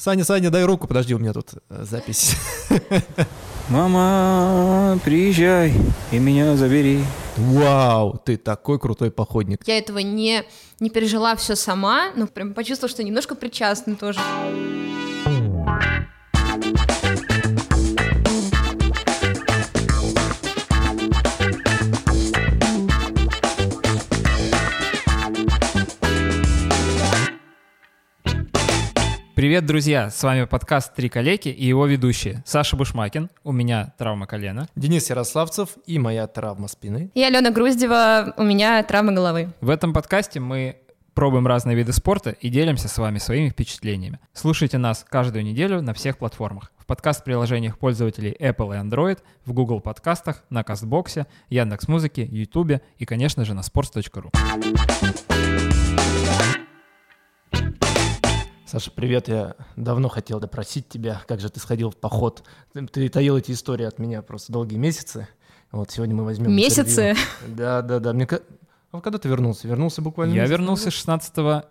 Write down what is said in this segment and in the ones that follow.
Саня, Саня, дай руку, подожди, у меня тут э, запись. Мама, приезжай и меня забери. Вау, ты такой крутой походник. Я этого не, не пережила все сама, но прям почувствовала, что немножко причастна тоже. Привет, друзья! С вами подкаст «Три калеки» и его ведущие Саша Бушмакин, у меня травма колена. Денис Ярославцев и моя травма спины. И Алена Груздева, у меня травма головы. В этом подкасте мы пробуем разные виды спорта и делимся с вами своими впечатлениями. Слушайте нас каждую неделю на всех платформах. В подкаст-приложениях пользователей Apple и Android, в Google подкастах, на Кастбоксе, Яндекс.Музыке, Ютубе и, конечно же, на sports.ru. Саша, привет. Я давно хотел допросить тебя, как же ты сходил в поход. Ты, ты таил эти истории от меня просто долгие месяцы. Вот сегодня мы возьмем Месяцы? интервью. Да, да, да. Мне А когда ты вернулся? Вернулся буквально Я месяц вернулся назад? 16 э,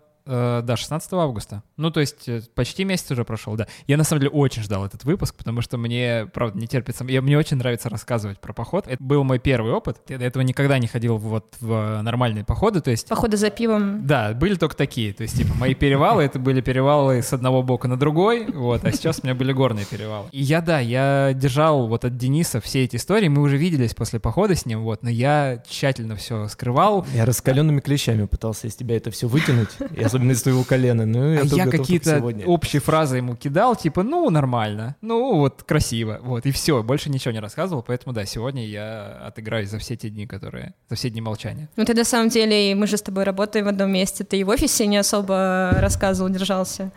да, 16 августа. Ну, то есть э, почти месяц уже прошел, да. Я на самом деле очень ждал этот выпуск, потому что мне, правда, не терпится. Я, мне очень нравится рассказывать про поход. Это был мой первый опыт. Я до этого никогда не ходил вот в нормальные походы, то есть Походы за пивом. да, были только такие. То есть, типа, мои перевалы, это были перевалы с одного бока на другой, вот, а сейчас у меня были горные перевалы. И я, да, я держал вот от Дениса все эти истории, мы уже виделись после похода с ним, вот, но я тщательно все скрывал, Я раскаленными клещами пытался из тебя это все вытянуть, и особенно из твоего колена. Ну, я, а я какие-то общие фразы ему кидал, типа, ну, нормально, ну, вот, красиво, вот, и все, больше ничего не рассказывал, поэтому, да, сегодня я отыграюсь за все те дни, которые, за все дни молчания. Ну ты на самом деле, мы же с тобой работаем в одном месте, ты и в офисе не особо рассказывал, держался.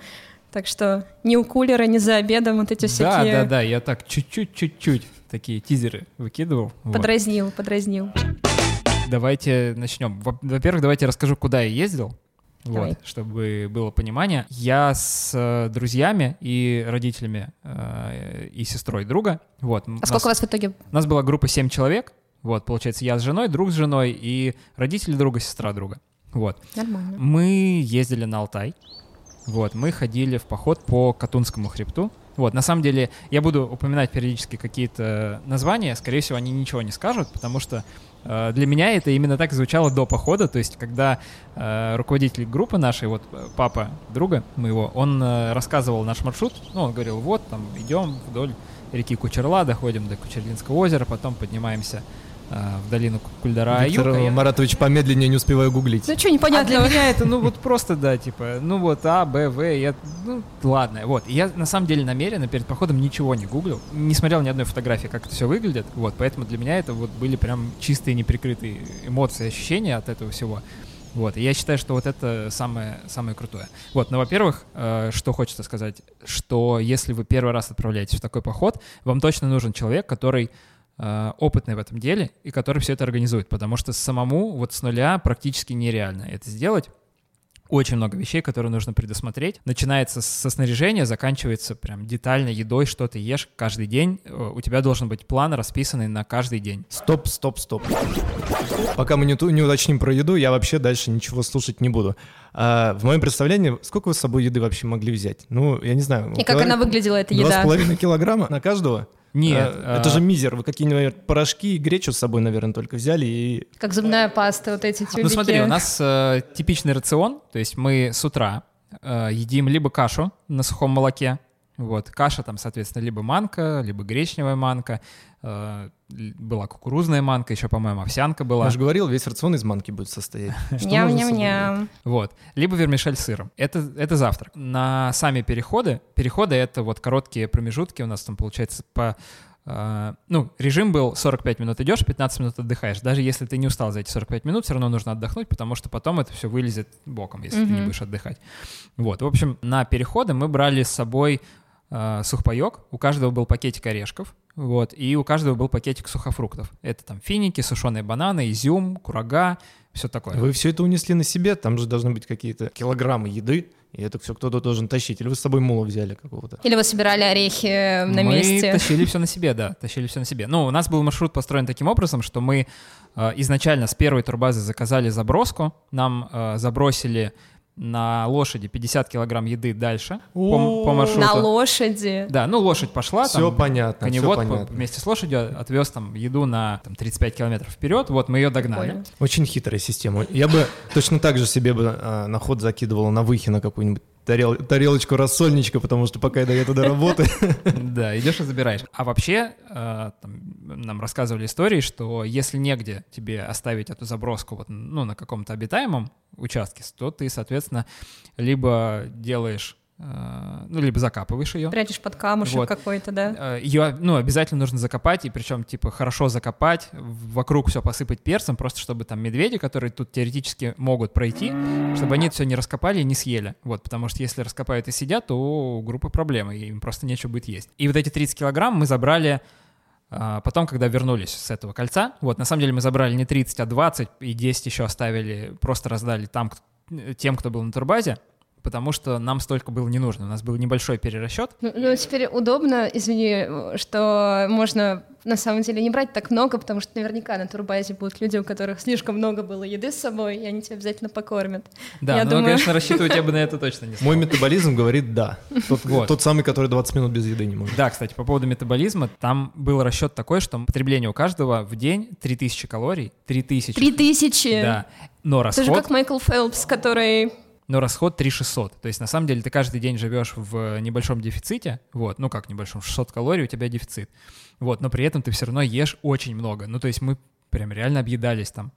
Так что ни у кулера, ни за обедом вот эти Да, всякие... да, да, я так чуть-чуть, чуть-чуть такие тизеры выкидывал. вот. Подразнил, подразнил. Давайте начнем. Во- Во-первых, давайте расскажу, куда я ездил. Давай. Вот, чтобы было понимание. Я с э, друзьями и родителями э, и сестрой друга. Вот, А сколько у вас в итоге? у нас была группа 7 человек. Вот, получается, я с женой, друг с женой и родители друга, сестра друга. Вот. Нормально. Мы ездили на Алтай. Вот, мы ходили в поход по Катунскому хребту. Вот, на самом деле, я буду упоминать периодически какие-то названия, скорее всего, они ничего не скажут, потому что э, для меня это именно так звучало до похода, то есть, когда э, руководитель группы нашей, вот э, папа друга моего, он э, рассказывал наш маршрут, ну, он говорил, вот, там, идем вдоль реки Кучерла, доходим до Кучерлинского озера, потом поднимаемся в долину Кульдара Виктор Аюка. Я- Маратович, помедленнее, не успеваю гуглить. Ну что, а для меня это, ну вот просто, да, типа, ну вот А, Б, В, я, ну ладно, вот. Я на самом деле намеренно перед походом ничего не гуглил, не смотрел ни одной фотографии, как это все выглядит, вот, поэтому для меня это вот были прям чистые, неприкрытые эмоции, ощущения от этого всего. Вот, и я считаю, что вот это самое, самое крутое. Вот, ну, во-первых, э, что хочется сказать, что если вы первый раз отправляетесь в такой поход, вам точно нужен человек, который э, опытный в этом деле и который все это организует, потому что самому вот с нуля практически нереально это сделать. Очень много вещей, которые нужно предусмотреть. Начинается со снаряжения, заканчивается прям детальной едой, что ты ешь каждый день. Э, У тебя должен быть план, расписанный на каждый день. Стоп, стоп, стоп. Пока мы не, ту- не уточним про еду, я вообще дальше ничего слушать не буду. А, в моем представлении, сколько вы с собой еды вообще могли взять? Ну, я не знаю. И как она выглядела, эта Два с еда? половиной килограмма на каждого? Нет, А, это а, же мизер. Вы какие-нибудь порошки и гречу с собой, наверное, только взяли и... Как зубная паста, вот эти тюбики. Ну смотри, у нас э, типичный рацион, то есть мы с утра э, едим либо кашу на сухом молоке, вот, каша там, соответственно, либо манка, либо гречневая манка, э, была кукурузная манка, еще, по-моему, овсянка была. Я же говорил, весь рацион из манки будет состоять. Ням-ням-ням. Вот. Либо вермишель с сыром. Это, это завтрак. На сами переходы, переходы — это вот короткие промежутки у нас там получается по... э, ну, режим был 45 минут идешь, 15 минут отдыхаешь. Даже если ты не устал за эти 45 минут, все равно нужно отдохнуть, потому что потом это все вылезет боком, если ты не будешь отдыхать. Вот. В общем, на переходы мы брали с собой э, сухпайок. У каждого был пакетик орешков. Вот, и у каждого был пакетик сухофруктов. Это там финики, сушеные бананы, изюм, курага, все такое. Вы все это унесли на себе? Там же должны быть какие-то килограммы еды, и это все кто-то должен тащить. Или вы с собой мула взяли какого-то? Или вы собирали орехи э, на мы месте? тащили все на себе, да, тащили все на себе. Ну, у нас был маршрут построен таким образом, что мы э, изначально с первой турбазы заказали заброску, нам э, забросили на лошади 50 килограмм еды дальше по, по маршруту. На лошади. Да, ну лошадь пошла, Все там, понятно, все коневод по- понятно. вместе с лошадью отвез там еду на там, 35 километров вперед, вот мы ее догнали. Прикольно. Очень хитрая система. Я бы точно так же себе бы а, на ход закидывал на Выхино какую-нибудь тарел- тарелочку рассольничка, потому что пока я доеду до работы. Да, идешь и забираешь. А вообще, э, нам рассказывали истории, что если негде тебе оставить эту заброску вот, ну, на каком-то обитаемом участке, то ты, соответственно, либо делаешь, ну, либо закапываешь ее. Прячешь под камушек Вот. какой-то, да? Ее, ну, обязательно нужно закопать, и причем, типа, хорошо закопать, вокруг все посыпать перцем, просто чтобы там медведи, которые тут теоретически могут пройти, чтобы они все не раскопали и не съели. Вот, потому что если раскопают и сидят, то у группы проблемы, им просто нечего будет есть. И вот эти 30 килограмм мы забрали а, потом, когда вернулись с этого кольца. Вот, на самом деле мы забрали не 30, а 20, и 10 еще оставили, просто раздали там, тем, кто был на турбазе, потому что нам столько было не нужно. У нас был небольшой перерасчет, Ну, ну, теперь удобно, извини, что можно на самом деле не брать так много, потому что наверняка на турбазе будут люди, у которых слишком много было еды с собой, и они тебя обязательно покормят. Да, Я но, думаю- конечно, рассчитывать я бы на это точно не стал. Мой метаболизм говорит «да». Тот, Вот. тот самый, который 20 минут без еды не может. Да, кстати, по поводу метаболизма, там был расчет такой, что потребление у каждого в день 3000 калорий, 3000. Три тысячи! Да, но Это же расход, как Майкл Фелпс, который... но расход 3600. То есть, на самом деле, ты каждый день живешь в небольшом дефиците, вот, ну как небольшом, 600 калорий у тебя дефицит, вот, но при этом ты все равно ешь очень много. Ну, то есть мы прям реально объедались там,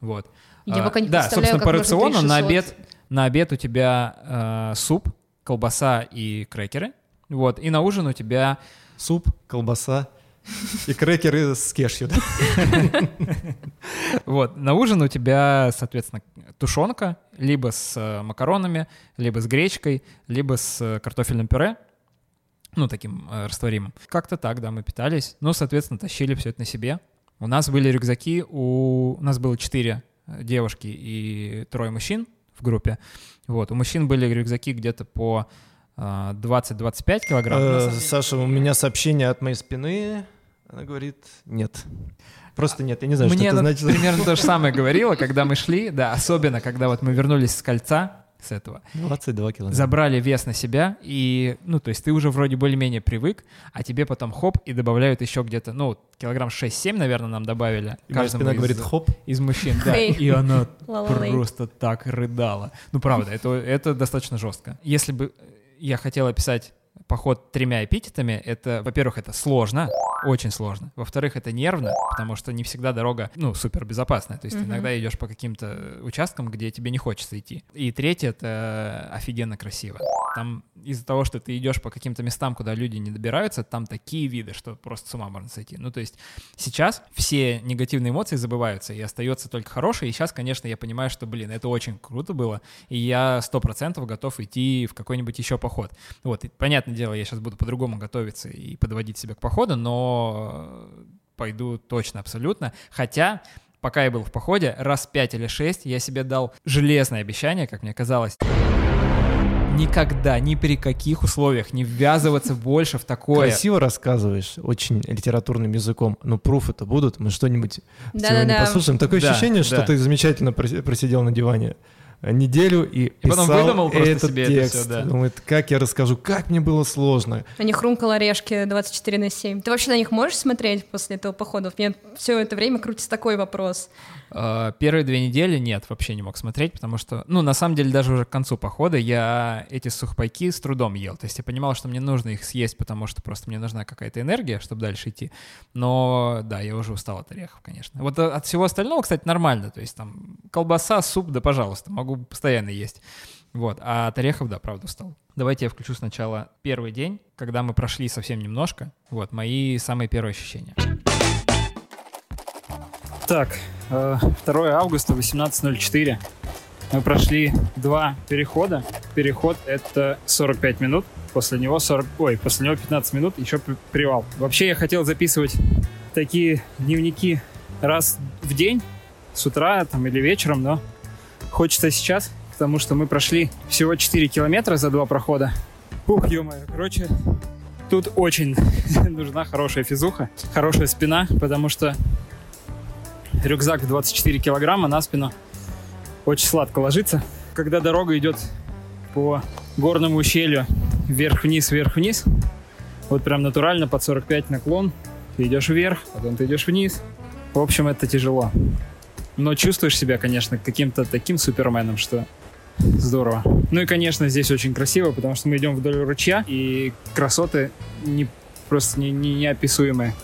вот. Я А, пока не Да, собственно, как по рациону на 3600. обед, на обед у тебя э, суп, колбаса и крекеры, вот, и на ужин у тебя Суп, колбаса и крекеры с кешью. да? Вот, на ужин у тебя, соответственно, тушенка, либо с э, макаронами, либо с гречкой, либо с э, картофельным пюре, ну, таким э, растворимым. Как-то так, да, мы питались. Ну, соответственно, тащили все это на себе. У нас были рюкзаки, у, у нас было четыре э, девушки и трое мужчин в группе. Вот, у мужчин были рюкзаки где-то по э, 20-25 килограмм. Э, деле- Саша, у меня сообщение от моей спины. Она говорит «нет». Просто нет, я не знаю, Мне что это значит. примерно то же самое говорила, когда мы шли, да, особенно когда вот мы вернулись с кольца, с этого, 22 килограмма. забрали вес на себя, и, ну, то есть ты уже вроде более-менее привык, а тебе потом хоп, и добавляют еще где-то, ну, килограмм 6-7, наверное, нам добавили. И каждому спина из- говорит «хоп». из мужчин, да, и она просто так рыдала. Ну, правда, это, это достаточно жестко. Если бы я хотел описать поход тремя эпитетами, это, во-первых, это сложно, очень сложно. Во-вторых, это нервно, потому что не всегда дорога, ну, супер безопасная. То есть ты Мгм. иногда идешь по каким-то участкам, где тебе не хочется идти. И третье, это офигенно красиво. Там из-за того, что ты идешь по каким-то местам, куда люди не добираются, там такие виды, что просто с ума можно сойти. Ну, то есть сейчас все негативные эмоции забываются, и остается только хорошее. И сейчас, конечно, я понимаю, что, блин, это очень круто было, и я сто процентов готов идти в какой-нибудь еще поход. Вот, и, понятное дело, я сейчас буду по-другому готовиться и подводить себя к походу, но пойду точно, абсолютно. Хотя пока я был в походе, раз пять или шесть я себе дал железное обещание, как мне казалось, никогда, ни при каких условиях не ввязываться больше в такое. Красиво рассказываешь, очень литературным языком. Но пруфы-то будут, мы что-нибудь сегодня Да-да-да. послушаем. Такое Да, ощущение, что да. ты замечательно проси- просидел на диване неделю и, потом писал выдумал просто этот себе это текст. всё, да. Думает, как я расскажу, как мне было сложно. А не хрумкал орешки 24 на 7. Ты вообще на них можешь смотреть после этого похода? Мне все это время крутится такой вопрос. Э, Первые две недели нет, вообще не мог смотреть, потому что, ну, на самом деле, даже уже к концу похода я эти сухпайки с трудом ел. То есть я понимал, что мне нужно их съесть, потому что просто мне нужна какая-то энергия, чтобы дальше идти. Но, да, я уже устал от орехов, конечно. Вот э, от всего остального, кстати, нормально. То есть там колбаса, суп, да, пожалуйста, могу постоянно есть. Вот, а от орехов, да, правда, устал. Давайте я включу сначала первый день, когда мы прошли совсем немножко. Вот, мои самые первые ощущения. Так, э, 2 августа, 18.04. Мы прошли два перехода. Переход — это 45 минут. После него 40... Ой, после него 15 минут, еще привал. Вообще я хотел записывать такие дневники раз в день, с утра там, или вечером, но хочется сейчас, потому что мы прошли всего 4 километра за два прохода. Ух, ё Короче, тут очень нужна хорошая физуха, хорошая спина, потому что рюкзак в 24 килограмма на спину очень сладко ложится. когда дорога идет по горному ущелью вверх-вниз, вверх-вниз, вот прям натурально под 45 наклон, ты идешь вверх, потом ты идешь вниз. В общем, это тяжело. Но чувствуешь себя, конечно, каким-то таким суперменом, что здорово. Ну и, конечно, здесь очень красиво, потому что мы идем вдоль ручья, и красоты не, просто не, не, неописуемые.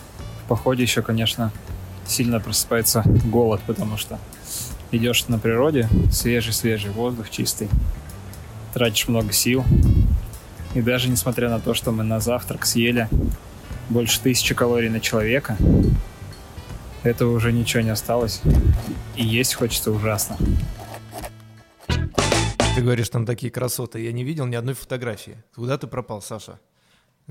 В походе еще, конечно, сильно просыпается голод, потому что идешь на природе, свежий-свежий воздух, чистый, тратишь много сил. И даже несмотря на то, что мы на завтрак съели больше тысячи калорий на человека, этого уже ничего не осталось. И есть хочется ужасно. Ты говоришь, там такие красоты. Я не видел ни одной фотографии. Куда ты пропал, Саша?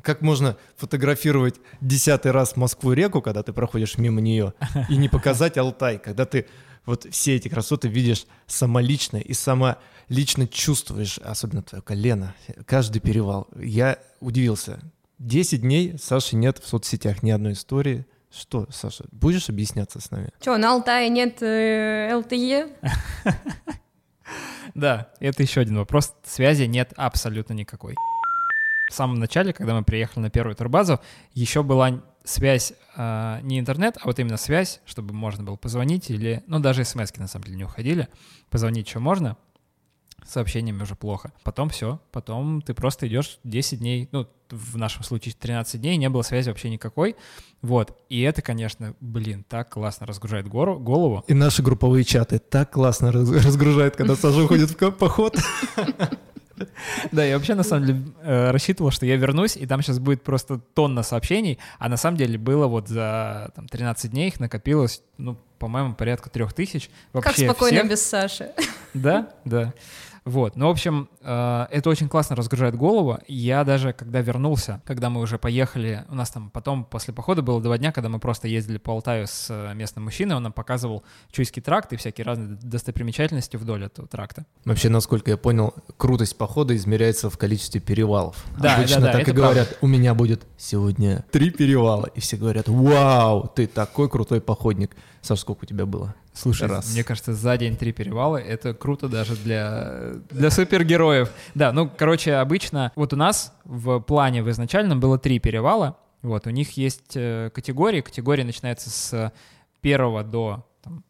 Как можно фотографировать десятый раз Москву-реку, когда ты проходишь мимо нее, и не показать Алтай, когда ты вот все эти красоты видишь самолично и самолично чувствуешь, особенно твое колено, каждый перевал. Я удивился. Десять дней Саши нет в соцсетях ни одной истории. Что, Саша, будешь объясняться с нами? Че, на Алтае нет э, ЛТЕ? Да, это еще один вопрос. Связи нет абсолютно никакой. В самом начале, когда мы приехали на первую турбазу, еще была связь, э, не интернет, а вот именно связь, чтобы можно было позвонить или, ну, даже смс на самом деле не уходили. Позвонить еще можно, сообщениями уже плохо. Потом все, потом ты просто идешь 10 дней, ну, в нашем случае 13 дней, не было связи вообще никакой. Вот. И это, конечно, блин, так классно разгружает гору, голову. И наши групповые чаты так классно разгружают, когда Саша уходит в поход. Да, я вообще на самом деле э, рассчитывал, что я вернусь, и там сейчас будет просто тонна сообщений, а на самом деле было вот за там, 13 дней их накопилось, ну, по-моему, порядка трех тысяч. Как спокойно без Саши. Да, да. Вот, ну, в общем, э, это очень классно разгружает голову. Я даже, когда вернулся, когда мы уже поехали, у нас там потом после похода было два дня, когда мы просто ездили по Алтаю с э, местным мужчиной, он нам показывал Чуйский тракт и всякие разные достопримечательности вдоль этого тракта. Вообще, насколько я понял, крутость похода измеряется в количестве перевалов. Да, Обычно да, да, так и говорят, правда. у меня будет сегодня три перевала, и все говорят, вау, ты такой крутой походник. Саш, сколько у тебя было? Слушай, раз. мне кажется, за день три перевала — это круто даже для, для супергероев. Да, ну, короче, обычно вот у нас в плане в изначальном было три перевала. Вот, у них есть э, категории. Категории начинаются с первого до, там,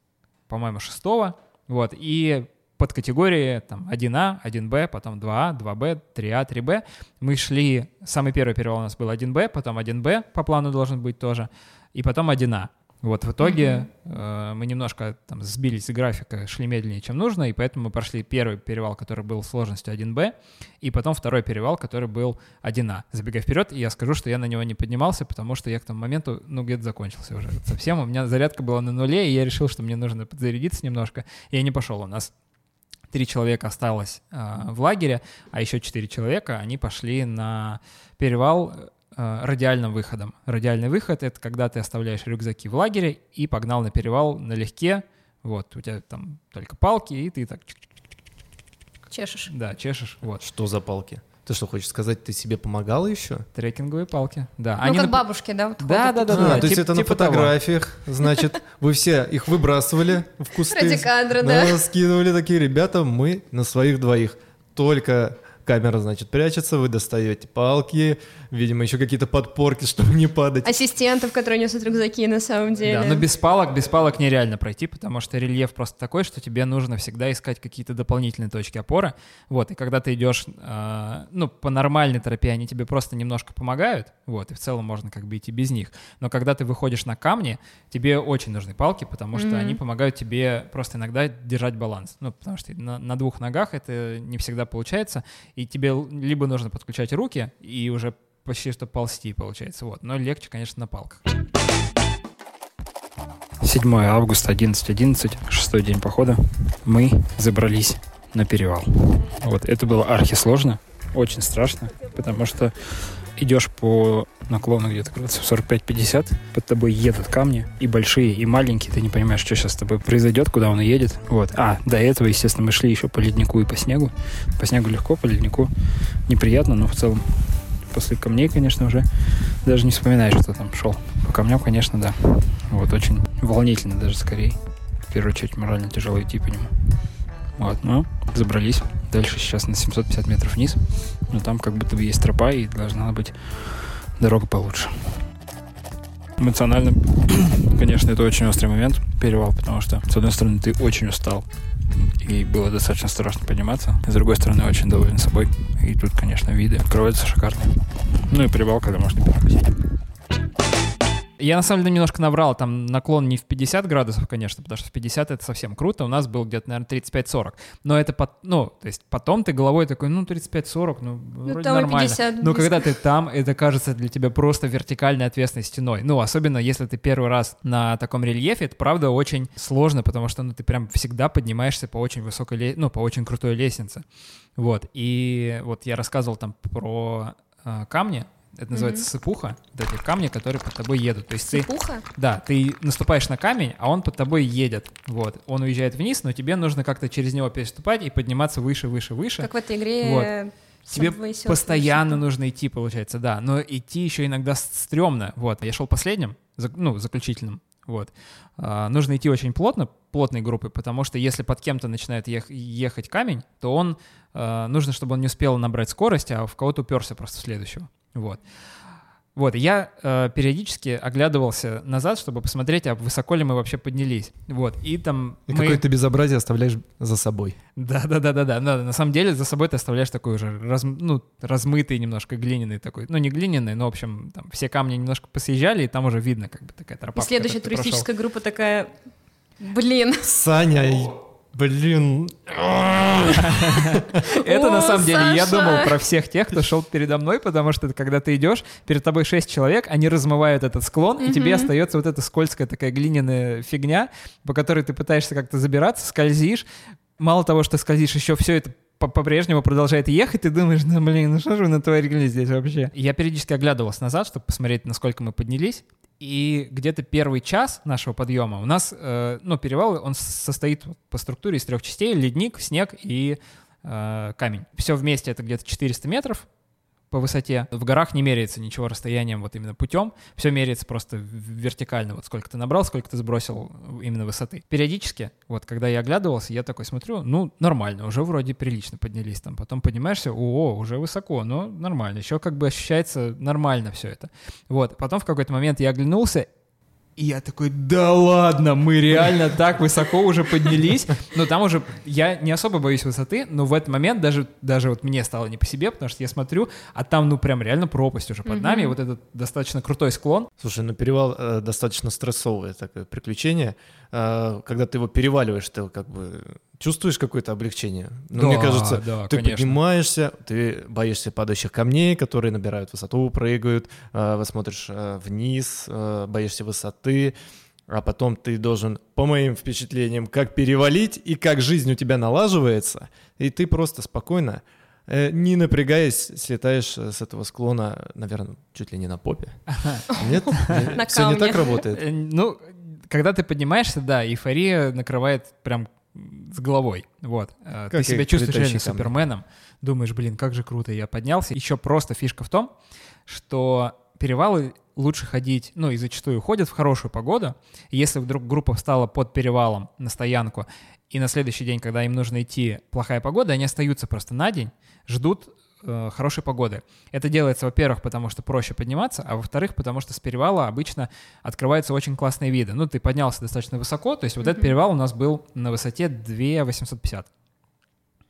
по-моему, шестого. Вот, и под категории там 1А, 1Б, потом 2А, 2Б, 3А, 3Б. Мы шли, самый первый перевал у нас был 1Б, потом 1Б по плану должен быть тоже, и потом 1А. Вот в итоге mm-hmm. э, мы немножко там сбились с графика, шли медленнее, чем нужно, и поэтому мы прошли первый перевал, который был сложностью 1Б, и потом второй перевал, который был 1А. Забегая вперед, я скажу, что я на него не поднимался, потому что я к тому моменту, ну, где-то закончился уже совсем. У меня зарядка была на нуле, и я решил, что мне нужно подзарядиться немножко, и я не пошел. У нас три человека осталось э, в лагере, а еще четыре человека, они пошли на перевал Э, радиальным выходом. Радиальный выход — это когда ты оставляешь рюкзаки в лагере и погнал на перевал налегке. Вот, у тебя там только палки, и ты так... Чешешь. Да, чешешь, вот. Что за палки? Ты что, хочешь сказать, ты себе помогала еще? Трекинговые палки, да. Ну, Они как на... бабушки, да? Вот да, да, да, да. А, то есть это на фотографиях, значит, вы все их выбрасывали в кусты. Ради кадра, да. Скидывали такие, ребята, мы на своих двоих. Только камера, значит, прячется, вы достаете палки, видимо, еще какие-то подпорки, чтобы не падать. Ассистентов, которые несут рюкзаки на самом деле. Да, но без палок, без палок нереально пройти, потому что рельеф просто такой, что тебе нужно всегда искать какие-то дополнительные точки опоры. Вот, и когда ты идешь, э, ну, по нормальной тропе, они тебе просто немножко помогают, вот, и в целом можно как бы идти без них. Но когда ты выходишь на камни, тебе очень нужны палки, потому что mm-hmm. они помогают тебе просто иногда держать баланс. Ну, потому что на, на двух ногах это не всегда получается, и тебе либо нужно подключать руки и уже почти что ползти, получается. Вот. Но легче, конечно, на палках. 7 августа, 11.11, шестой день похода. Мы забрались на перевал. Вот, это было архисложно, очень страшно, потому что идешь по наклону где-то градусов 45-50, под тобой едут камни, и большие, и маленькие, ты не понимаешь, что сейчас с тобой произойдет, куда он едет. Вот. А, до этого, естественно, мы шли еще по леднику и по снегу. По снегу легко, по леднику неприятно, но в целом после камней, конечно, уже даже не вспоминаешь, что там шел. По камням, конечно, да. Вот, очень волнительно даже скорее. В первую очередь, морально тяжело идти по нему. Вот, ну, забрались. Дальше сейчас на 750 метров вниз. Но там как будто бы есть тропа и должна быть дорога получше. Эмоционально, конечно, это очень острый момент, перевал, потому что, с одной стороны, ты очень устал, и было достаточно страшно подниматься. С другой стороны, очень доволен собой. И тут, конечно, виды открываются шикарные. Ну и привал, когда можно перекусить. Я на самом деле немножко набрал, там наклон не в 50 градусов, конечно, потому что в 50 это совсем круто, у нас был где-то, наверное, 35-40. Но это, под, ну, то есть потом ты головой такой, ну, 35-40, ну, Ну, вроде нормально. 50 Но когда ты там, это кажется для тебя просто вертикальной ответственной стеной. Ну, особенно если ты первый раз на таком рельефе, это правда очень сложно, потому что, ну, ты прям всегда поднимаешься по очень высокой, ле- ну, по очень крутой лестнице. Вот, и вот я рассказывал там про э, камни, это называется сыпуха, вот эти камни, которые под тобой едут. То есть ты, Пуха? да, ты наступаешь на камень, а он под тобой едет. Вот, он уезжает вниз, но тебе нужно как-то через него переступать и подниматься выше, выше, выше. Как в этой игре Вот. Тебе постоянно нужно идти, получается, да. Но идти еще иногда стрёмно. Вот, я шел последним, ну, заключительным. Вот. А, нужно идти очень плотно, плотной группой, потому что если под кем-то начинает ех- ехать камень, то он, а, нужно, чтобы он не успел набрать скорость, а в кого-то уперся просто в следующего. Вот. Вот, и я э, периодически оглядывался назад, чтобы посмотреть, а высоко ли мы вообще поднялись. Вот, и там И мы- какое-то безобразие оставляешь за собой. да, да, да, да, да. да. На самом деле за собой ты оставляешь такой уже раз, ну, размытый немножко глиняный такой. Ну, не глиняный, но, в общем, там все камни немножко посъезжали, и там уже видно, как бы такая тропа. И следующая ты прошел. туристическая группа такая, блин, Саня, блин. Это на самом деле я думал про всех тех, кто шел передо мной, потому что когда ты идешь, перед тобой шесть человек, они размывают этот склон, и тебе остается вот эта скользкая такая глиняная фигня, по которой ты пытаешься как-то забираться, скользишь. Мало того, что скользишь, еще все это по- по-прежнему продолжает ехать, ты думаешь, ну блин, ну что же вы натворили здесь вообще? Я периодически оглядывался назад, чтобы посмотреть, насколько мы поднялись. И где-то первый час нашего подъема у нас, э, ну, перевал, он состоит по структуре из трех частей. Ледник, снег и э, камень. Все вместе это где-то 400 метров по высоте. В горах не меряется ничего расстоянием вот именно путем. Все меряется просто вертикально. Вот сколько ты набрал, сколько ты сбросил именно высоты. Периодически, вот когда я оглядывался, я такой смотрю, ну, нормально, уже вроде прилично поднялись там. Потом поднимаешься, о, уже высоко, но нормально. Еще как бы ощущается нормально все это. Вот. Потом в какой-то момент я оглянулся, и я такой, да ладно, мы реально так высоко уже поднялись. Но там уже, я не особо боюсь высоты, но в этот момент даже, даже вот мне стало не по себе, потому что я смотрю, а там ну прям реально пропасть уже под нами, вот этот достаточно крутой склон. Слушай, ну перевал э, достаточно стрессовое такое приключение. Э, когда ты его переваливаешь, ты как бы чувствуешь какое-то облегчение. Ну, Да, мне кажется, да, ты конечно. поднимаешься, ты боишься падающих камней, которые набирают высоту, прыгают, э, вы смотришь э, вниз, э, боишься высоты, а потом ты должен, по моим впечатлениям, как перевалить и как жизнь у тебя налаживается, и ты просто спокойно, э, не напрягаясь, слетаешь э, с этого склона, наверное, чуть ли не на попе. Нет? Все не так работает. Э, Ну, когда ты поднимаешься, да, эйфория накрывает прям с головой. Вот. Э, Ты Как себя и чувствуешь реально суперменом. Думаешь, блин, как же круто, я поднялся. Еще просто фишка в том, что перевалы лучше ходить, ну и зачастую ходят в хорошую погоду. Если вдруг группа встала под перевалом на стоянку, и на следующий день, когда им нужно идти плохая погода, они остаются просто на день, ждут э, хорошей погоды. Это делается, во-первых, потому что проще подниматься, а во-вторых, потому что с перевала обычно открываются очень классные виды. Ну, ты поднялся достаточно высоко, то есть вот этот перевал у нас был на высоте 2850.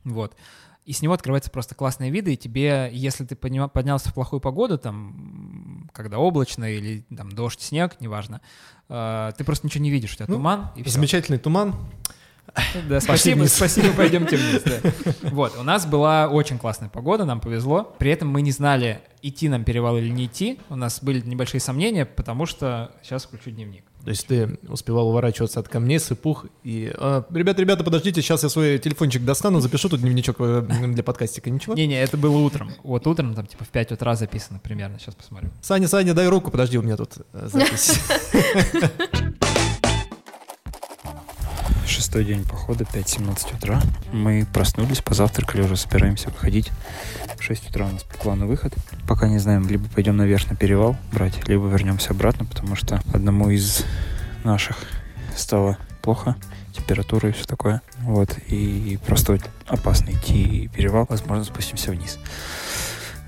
Вот. И с него открываются просто классные виды, и тебе, если ты поднялся в плохую погоду, там, когда облачно или там дождь, снег, неважно, э, ты просто ничего не видишь, у тебя Ну, туман, и. Замечательный туман. Да, спасибо, вниз. спасибо, пойдемте вниз. да. Вот, у нас была очень классная погода, нам повезло. При этом мы не знали, идти нам перевал или не идти. У нас были небольшие сомнения, потому что сейчас включу дневник. То есть ты успевал уворачиваться от камней, сыпух и... «А, ребята, ребята, подождите, сейчас я свой телефончик достану, запишу тут дневничок э, для подкастика. Ничего? Не-не, это было утром. Вот утром, там типа в 5 утра записано примерно, сейчас посмотрю. Саня, Саня, дай руку, подожди, у меня тут э, запись. Шестой день похода, 5.17 утра. Мы проснулись, позавтракали, уже собираемся выходить. В 6 утра у нас по плану выход. Пока не знаем, либо пойдем наверх на перевал брать, либо вернемся обратно, потому что одному из наших стало плохо, температура и все такое. Вот, и просто опасно идти перевал, возможно, спустимся вниз.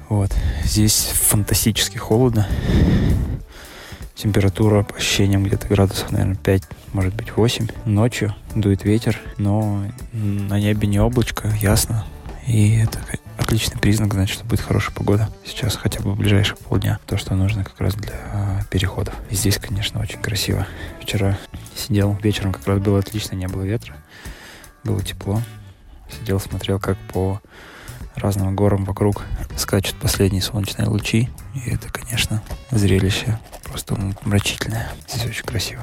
Вот, здесь фантастически холодно. Температура по ощущениям где-то градусов, наверное, 5, может быть 8. Ночью дует ветер, но на небе не облачко, ясно. И это отличный признак, значит, что будет хорошая погода. Сейчас хотя бы в ближайшие полдня. То, что нужно как раз для переходов. И здесь, конечно, очень красиво. Вчера сидел вечером, как раз было отлично, не было ветра. Было тепло. Сидел, смотрел, как по разным горам вокруг скачут последние солнечные лучи. И это, конечно, зрелище просто мрачительное. Здесь очень красиво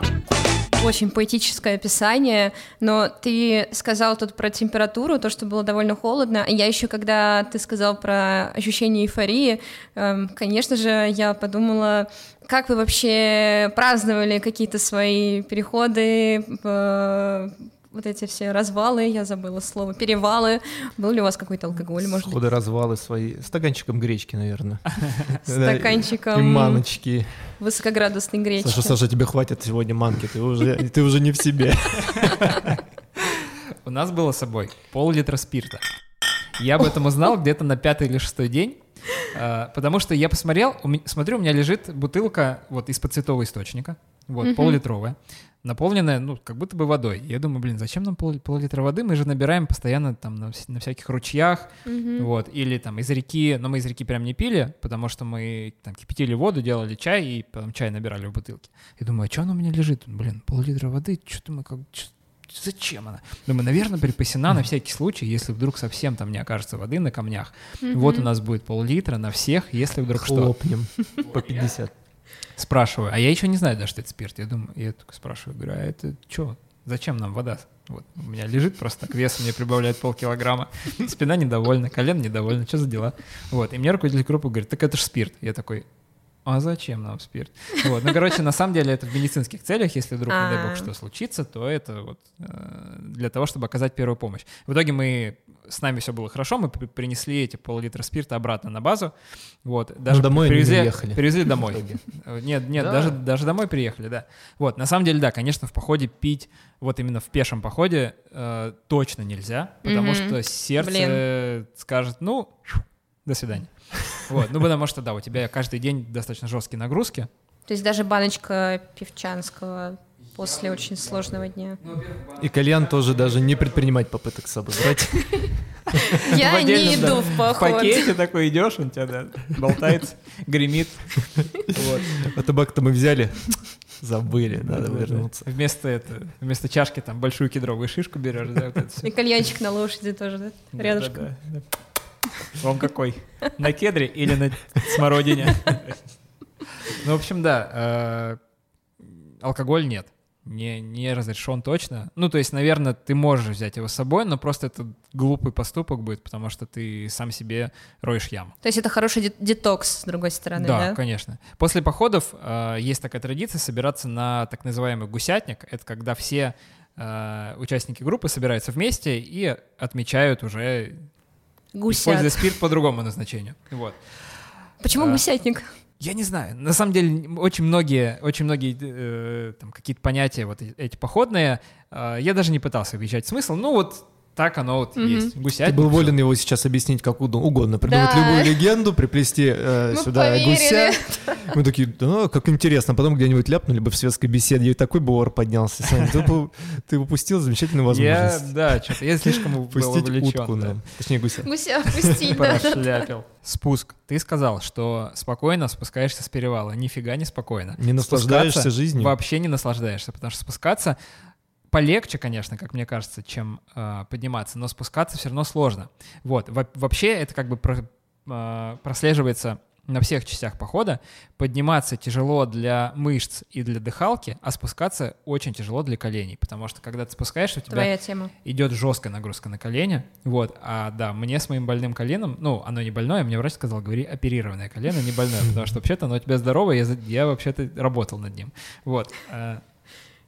очень поэтическое описание, но ты сказал тут про температуру, то, что было довольно холодно. Я еще, когда ты сказал про ощущение эйфории, эм, конечно же, я подумала, как вы вообще праздновали какие-то свои переходы, вот эти все развалы, я забыла слово, перевалы. Был ли у вас какой-то алкоголь, может Сходы, развалы свои. Стаканчиком гречки, наверное. Стаканчиком. И маночки. Высокоградусной гречки. Саша, Саша, тебе хватит сегодня манки, ты уже, ты уже не в себе. У нас было с собой пол-литра спирта. Я об этом узнал где-то на пятый или шестой день. А, потому что я посмотрел, смотрю, у меня лежит бутылка вот из-под цветового источника, вот, пол-литровая наполненная, ну, как будто бы водой. Я думаю, блин, зачем нам пол, пол-литра воды? Мы же набираем постоянно там на, на всяких ручьях, mm-hmm. вот, или там из реки, но мы из реки прям не пили, потому что мы там кипятили воду, делали чай и потом чай набирали в бутылке. Я думаю, а что она у меня лежит? Блин, пол-литра воды, что-то мы как... Зачем она? Думаю, наверное, припасена на всякий случай, если вдруг совсем там не окажется воды на камнях. Mm-hmm. Вот у нас будет пол-литра на всех, если вдруг Хлопнем что. по 50. Спрашиваю, а я еще не знаю даже, что это спирт. Я думаю, я только спрашиваю, говорю, а это что? Зачем нам вода? Вот, у меня лежит просто так, вес мне прибавляет полкилограмма, спина недовольна, колен недовольна, что за дела? Вот, и мне руководитель группы говорит, так это же спирт. Я такой, а зачем нам спирт? Вот, ну, короче, на самом деле это в медицинских целях, если вдруг, не дай бог, что случится, то это вот э, для того, чтобы оказать первую помощь. В итоге мы, с нами все было хорошо, мы принесли эти пол-литра спирта обратно на базу, вот, даже ну, домой привезли, приехали. Привезли домой. Нет, нет, да. даже, даже домой приехали, да. Вот, на самом деле, да, конечно, в походе пить, вот именно в пешем походе э, точно нельзя, потому mm-hmm. что сердце Блин. скажет, ну, до свидания. Вот, ну потому что, да, у тебя каждый день достаточно жесткие нагрузки. То есть даже баночка певчанского после очень сложного дня. И кальян тоже даже не предпринимать попыток с собой брать. Я не иду в поход. В пакете такой идешь, он тебя да, болтается, гремит. А табак-то мы взяли, забыли, надо вернуться. Вместо, это, вместо чашки там большую кедровую шишку берешь, да, вот И кальянчик на лошади тоже, да, рядышком. Вам какой? На кедре или на смородине? Ну, в общем, да, э, алкоголь нет. Не, не разрешен точно. Ну, то есть, наверное, ты можешь взять его с собой, но просто это глупый поступок будет, потому что ты сам себе роешь яму. То есть это хороший детокс, с другой стороны, да? Да, конечно. После походов э, есть такая традиция собираться на так называемый гусятник. Это когда все э, участники группы собираются вместе и отмечают уже Гусят. Используя спирт по другому назначению. Вот. Почему а, гусятник? Я не знаю. На самом деле, очень многие, очень многие э, там, какие-то понятия вот эти походные, э, я даже не пытался объезжать смысл. Ну вот так оно вот угу. есть. Гусятник. Ты был волен его сейчас объяснить как угодно. Придумать да. любую легенду, приплести э, сюда поверили. гуся. Мы такие, да, как интересно. Потом где-нибудь ляпнули бы в светской беседе, и такой бы ор поднялся. Ты, ты упустил замечательную возможность. Я, да, что-то я слишком Пустить утку нам. Точнее, гуся. Гуся опустить, да. Прошляпил. Спуск. Ты сказал, что спокойно спускаешься с перевала. Нифига не спокойно. Не наслаждаешься жизнью? Вообще не наслаждаешься, потому что спускаться полегче, конечно, как мне кажется, чем э, подниматься, но спускаться все равно сложно. Вот, Во вообще это как бы про, э, прослеживается на всех частях похода. Подниматься тяжело для мышц и для дыхалки, а спускаться очень тяжело для коленей, потому что когда ты спускаешься, у тебя идет жесткая нагрузка на колени. Вот, а да, мне с моим больным коленом, ну, оно не больное, мне врач сказал, говори оперированное колено, не больное, потому что вообще-то оно у тебя здоровое, я, я вообще-то работал над ним. Вот.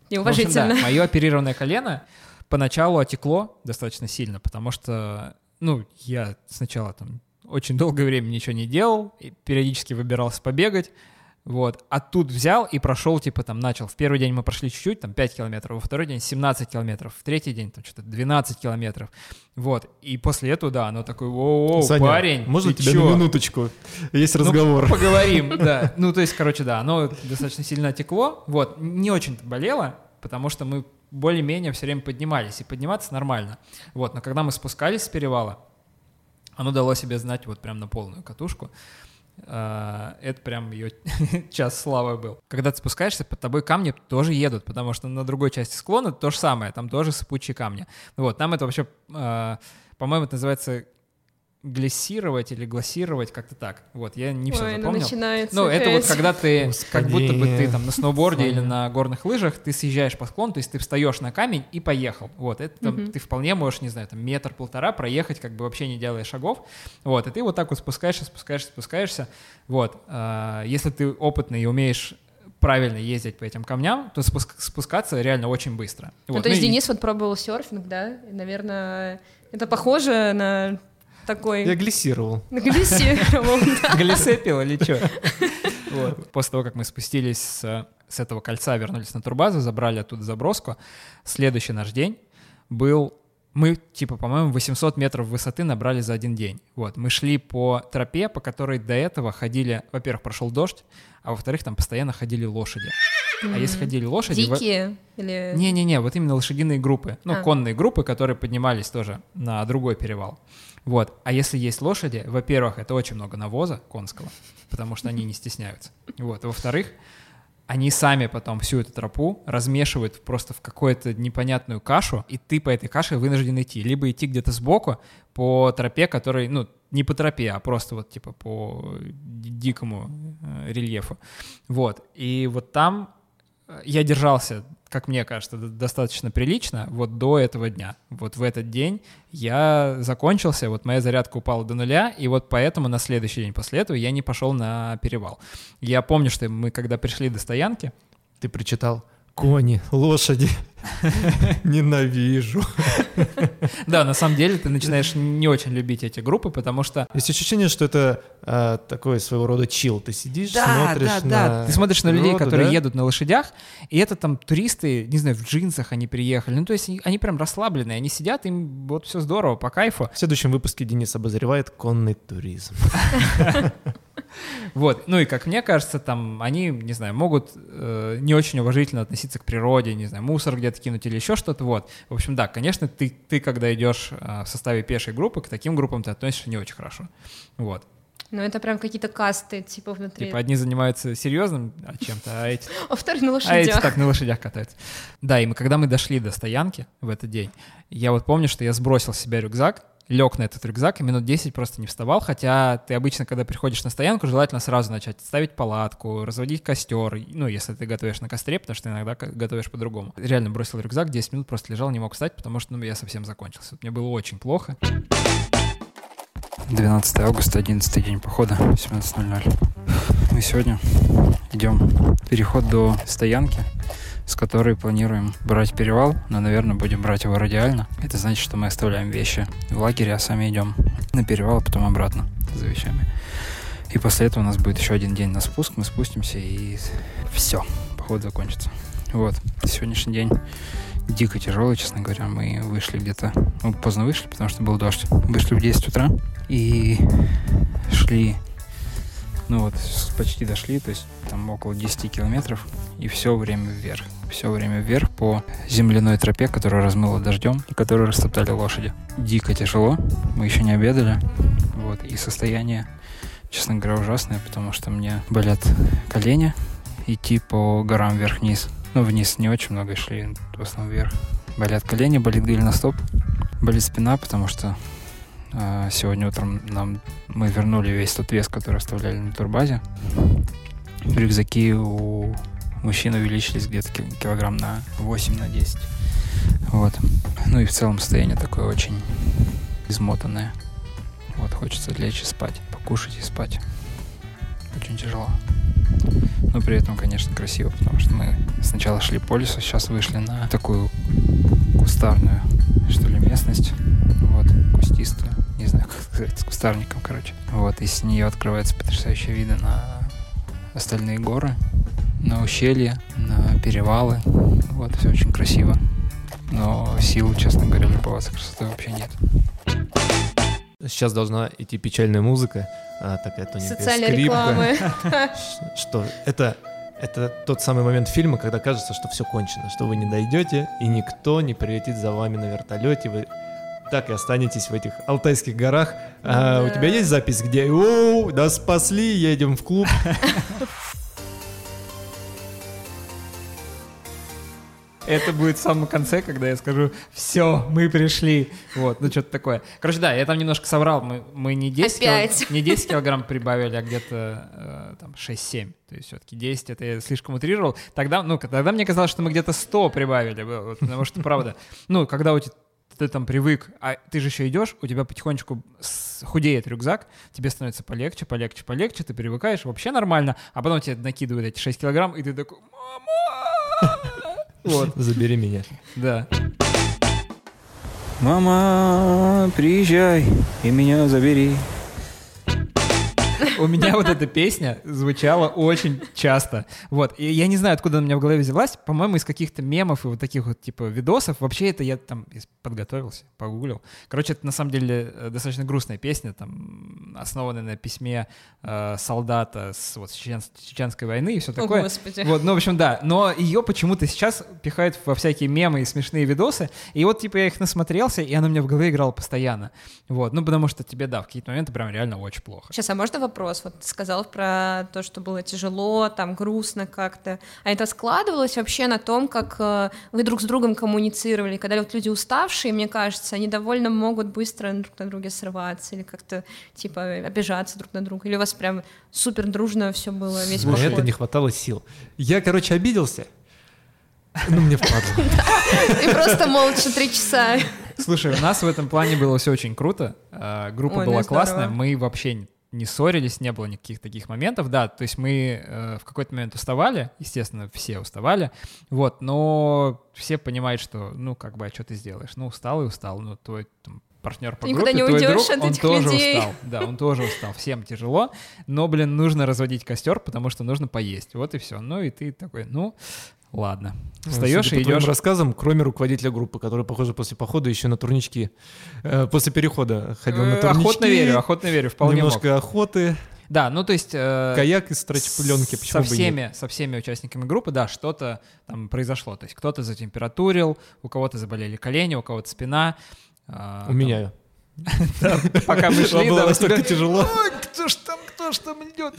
Неуважительно. общем, да, мое оперированное колено поначалу отекло достаточно сильно, потому что, ну, я сначала там очень долгое время ничего не делал, и периодически выбирался побегать, Вот. А тут взял и прошел, типа, там, начал. В первый день мы прошли чуть-чуть, там, 5 километров, во второй день 17 километров, в третий день, там, что-то 12 километров. Вот. И после этого, да, оно такой, о, Саня, парень, можно ты тебя чё?» на минуточку? Есть Ну, разговор. поговорим, да. Ну, то есть, короче, да, оно достаточно сильно текло. Вот. Не очень болело, потому что мы более-менее все время поднимались, и подниматься нормально. Вот. Но когда мы спускались с перевала, оно дало себе знать вот прям на полную катушку. А, Это прям ее час славы был. Когда ты спускаешься, под тобой камни тоже едут, потому что на другой части склона то же самое, там тоже сыпучие камни. Вот, нам это вообще, а, по-моему, это называется глиссировать или глассировать, как-то так. Вот, я не все Ой, ну запомнил. начинается Ну, это вот когда ты, как будто бы ты Господи. там на сноуборде или на горных лыжах, ты съезжаешь по склону, то есть ты встаешь на камень и поехал. Вот, это там, Мгм. ты вполне можешь, не знаю, там метр-полтора проехать, как бы вообще не делая шагов. Вот, и ты вот так вот спускаешься, спускаешься, спускаешься. Вот, а, если ты опытный и умеешь правильно ездить по этим камням, то спуск- спускаться реально очень быстро. Ну, Вот, то есть и- Денис вот пробовал серфинг, да? И, наверное, это похоже на такой... Я глиссировал. Глиссировал, да. Глисепил или что? Вот. После того, как мы спустились с, с этого кольца, вернулись на турбазу, забрали оттуда заброску, следующий наш день был... Мы, типа, по-моему, 800 метров высоты набрали за один день. Вот, мы шли по тропе, по которой до этого ходили... Во-первых, прошел дождь, а во-вторых, там постоянно ходили лошади. А если ходили лошади... во- Дикие или... не-не-не, вот именно лошадиные группы, ну, А. конные группы, которые поднимались тоже на другой перевал. Вот. А если есть лошади, во-первых, это очень много навоза конского, потому что они не стесняются. Вот. А во-вторых, они сами потом всю эту тропу размешивают просто в какую-то непонятную кашу, и ты по этой каше вынужден идти. Либо идти где-то сбоку по тропе, который, ну, не по тропе, а просто вот типа по ди- дикому э, рельефу. Вот. И вот там я держался, как мне кажется, достаточно прилично вот до этого дня. Вот в этот день я закончился, вот моя зарядка упала до нуля, и вот поэтому на следующий день после этого я не пошел на перевал. Я помню, что мы когда пришли до стоянки, Ты прочитал «Кони, лошади, ненавижу». да, на самом деле ты начинаешь не очень любить эти группы, потому что Есть ощущение, что это а, такой своего рода чил. Ты сидишь, Да, смотришь да, на да. Ты смотришь на людей, природу, которые да? едут на лошадях, и это там туристы, не знаю, в джинсах они приехали. Ну, то есть они- они прям расслабленные, они сидят, им вот все здорово, по кайфу. В следующем выпуске Денис обозревает конный туризм. Вот. Ну и как мне кажется, там они, не знаю, могут э, не очень уважительно относиться к природе, не знаю, мусор где-то кинуть или еще что-то. Вот. В общем, да, конечно, ты, ты когда идешь э, в составе пешей группы, к таким группам ты относишься не очень хорошо. Вот. Ну, это прям какие-то касты, типа, внутри. Типа одни занимаются серьезным а, чем-то, а эти А вторых на А эти лошадях. так на лошадях катаются. Да, и мы, когда мы дошли до стоянки в этот день, я вот помню, что я сбросил с себя рюкзак, лег на этот рюкзак и минут 10 просто не вставал, хотя ты обычно, когда приходишь на стоянку, желательно сразу начать ставить палатку, разводить костер, ну, если ты готовишь на костре, потому что иногда готовишь по-другому. Реально бросил рюкзак, 10 минут просто лежал, не мог встать, потому что ну, я совсем закончился. Мне было очень плохо. 12 августа, 11 день похода, 17.00. Мы сегодня идем переход до стоянки, с которой планируем брать перевал, но, наверное, будем брать его радиально. Это значит, что мы оставляем вещи в лагере, а сами идем на перевал, а потом обратно за вещами. И после этого у нас будет еще один день на спуск, мы спустимся и все, поход закончится. Вот, сегодняшний день дико тяжелый, честно говоря. Мы вышли где-то, мы поздно вышли, потому что был дождь. Вышли в 10 утра и шли, ну вот, почти дошли, то есть там около 10 километров, и все время вверх. Все время вверх по земляной тропе, которая размыла дождем и которую растоптали лошади. Дико тяжело, мы еще не обедали, вот, и состояние, честно говоря, ужасное, потому что мне болят колени, идти по горам вверх-вниз. Ну, вниз не очень много шли, в основном вверх. Болят колени, болит голеностоп, болит спина, потому что а, сегодня утром нам мы вернули весь тот вес, который оставляли на турбазе. Рюкзаки у мужчин увеличились где-то ки- килограмм на 8 на 10. Вот. Ну и в целом состояние такое очень измотанное. Вот, хочется лечь и спать, покушать и спать. Очень тяжело. Но при этом, конечно, красиво, потому что мы сначала шли по лесу, сейчас вышли на такую кустарную, что ли, местность. Вот, кустистую. Не знаю, как сказать, с кустарником, короче. Вот, и с нее открываются потрясающие виды на остальные горы, на ущелья, на перевалы. Вот, все очень красиво. Но сил, честно говоря, любоваться красотой вообще нет. Сейчас должна идти печальная музыка, а, такая тоненькая Социальной скрипка. рекламы. Что это, это тот самый момент фильма, когда кажется, что все кончено, что вы не дойдете, и никто не прилетит за вами на вертолете, вы так и останетесь в этих Алтайских горах. А, у Да. тебя есть запись, где «Оу, да спасли, едем в клуб»? Это будет в самом конце, когда я скажу, все, мы пришли. Вот, ну что-то такое. Короче, да, я там немножко соврал. Мы, мы не, 10 кило- Опять. не 10 килограмм прибавили, а где-то э, там 6-7. То есть все-таки 10 это я слишком утрировал. Тогда, ну, тогда мне казалось, что мы где-то 100 прибавили. вот, потому что, правда, ну, когда у тебя ты там привык, а ты же еще идешь, у тебя потихонечку худеет рюкзак, тебе становится полегче, полегче, полегче, ты привыкаешь, вообще нормально, а потом тебе накидывают эти 6 килограмм, и ты такой, мама! Вот, Забери меня. да. Мама, приезжай и меня забери. У меня вот эта песня звучала очень часто. Вот. И я не знаю, откуда она у меня в голове взялась. По-моему, из каких-то мемов и вот таких вот типа видосов. Вообще это я там подготовился, погуглил. Короче, это на самом деле э, достаточно грустная песня, там, основанная на письме э, солдата с, вот, с чечен- чеченской войны и все О, такое. господи. Вот, ну, в общем, да. Но ее почему-то сейчас пихают во всякие мемы и смешные видосы. И вот, типа, я их насмотрелся, и она у меня в голове играла постоянно. Вот. Ну, потому что тебе, да, в какие-то моменты прям реально очень плохо. Сейчас, а можно вопрос? Вот ты сказал про то, что было тяжело, там грустно как-то. А это складывалось вообще на том, как э, вы друг с другом коммуницировали? Когда вот люди уставшие, мне кажется, они довольно могут быстро друг на друге срываться или как-то типа обижаться друг на друга. Или у вас прям супер дружно все было весь На поход? это не хватало сил. Я, короче, обиделся. Ну, мне впадло. И просто молча три часа. Слушай, у нас в этом плане было все очень круто. А, Группа ну была классная, мы вообще не- ссорились, не было никаких таких моментов. Да, то есть мы э, в какой-то момент уставали, естественно, все уставали, вот, но все понимают, что, ну, как бы, а что ты сделаешь? Ну, устал и устал, ну, твой там, партнер по никуда группе, не твой друг, от он этих тоже людей. устал. Да, он тоже устал, всем тяжело, но, блин, нужно разводить костер, потому что нужно поесть, вот и все. Ну, и ты такой, ну, ладно. Встаешь Судя и идешь рассказам, кроме руководителя группы, который, похоже, после похода еще на турнички, э, после перехода ходил на Э, турнички. Охотно верю, охотно верю, вполне мог. Немножко охоты, Да, ну то есть... э, каяк из трачпленки, почему со бы и нет? всеми, со всеми участниками группы, да, что-то там произошло. То есть кто-то затемпературил, у кого-то заболели колени, у кого-то спина. а, У там, меня. Пока мы шли, да, настолько тяжело. Ой, кто ж там идет?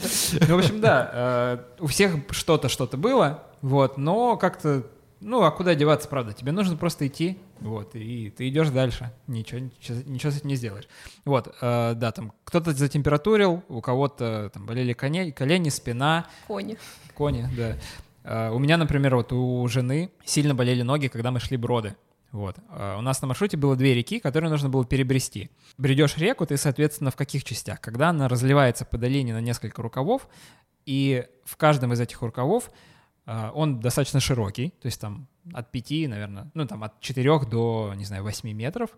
Ну, в общем, да, э, у всех что-то, что-то было, вот, но как-то, ну, а куда деваться, правда? Тебе нужно просто идти, вот, и ты идешь дальше, ничего, ничего, ничего с этим не сделаешь. Вот, э, да, там кто-то затемпературил, у кого-то там болели коне- колени, спина, Кони. Кони, да. А, У меня, например, вот у жены сильно болели ноги, когда мы шли броды. Вот. А У нас на маршруте было две реки, которые нужно было перебрести. Бредешь реку, ты, соответственно, в каких частях? Когда она разливается по долине на несколько рукавов, и в каждом из этих рукавов а, он достаточно широкий, то есть там от 5, наверное, ну там от 4 до, не знаю, 8 метров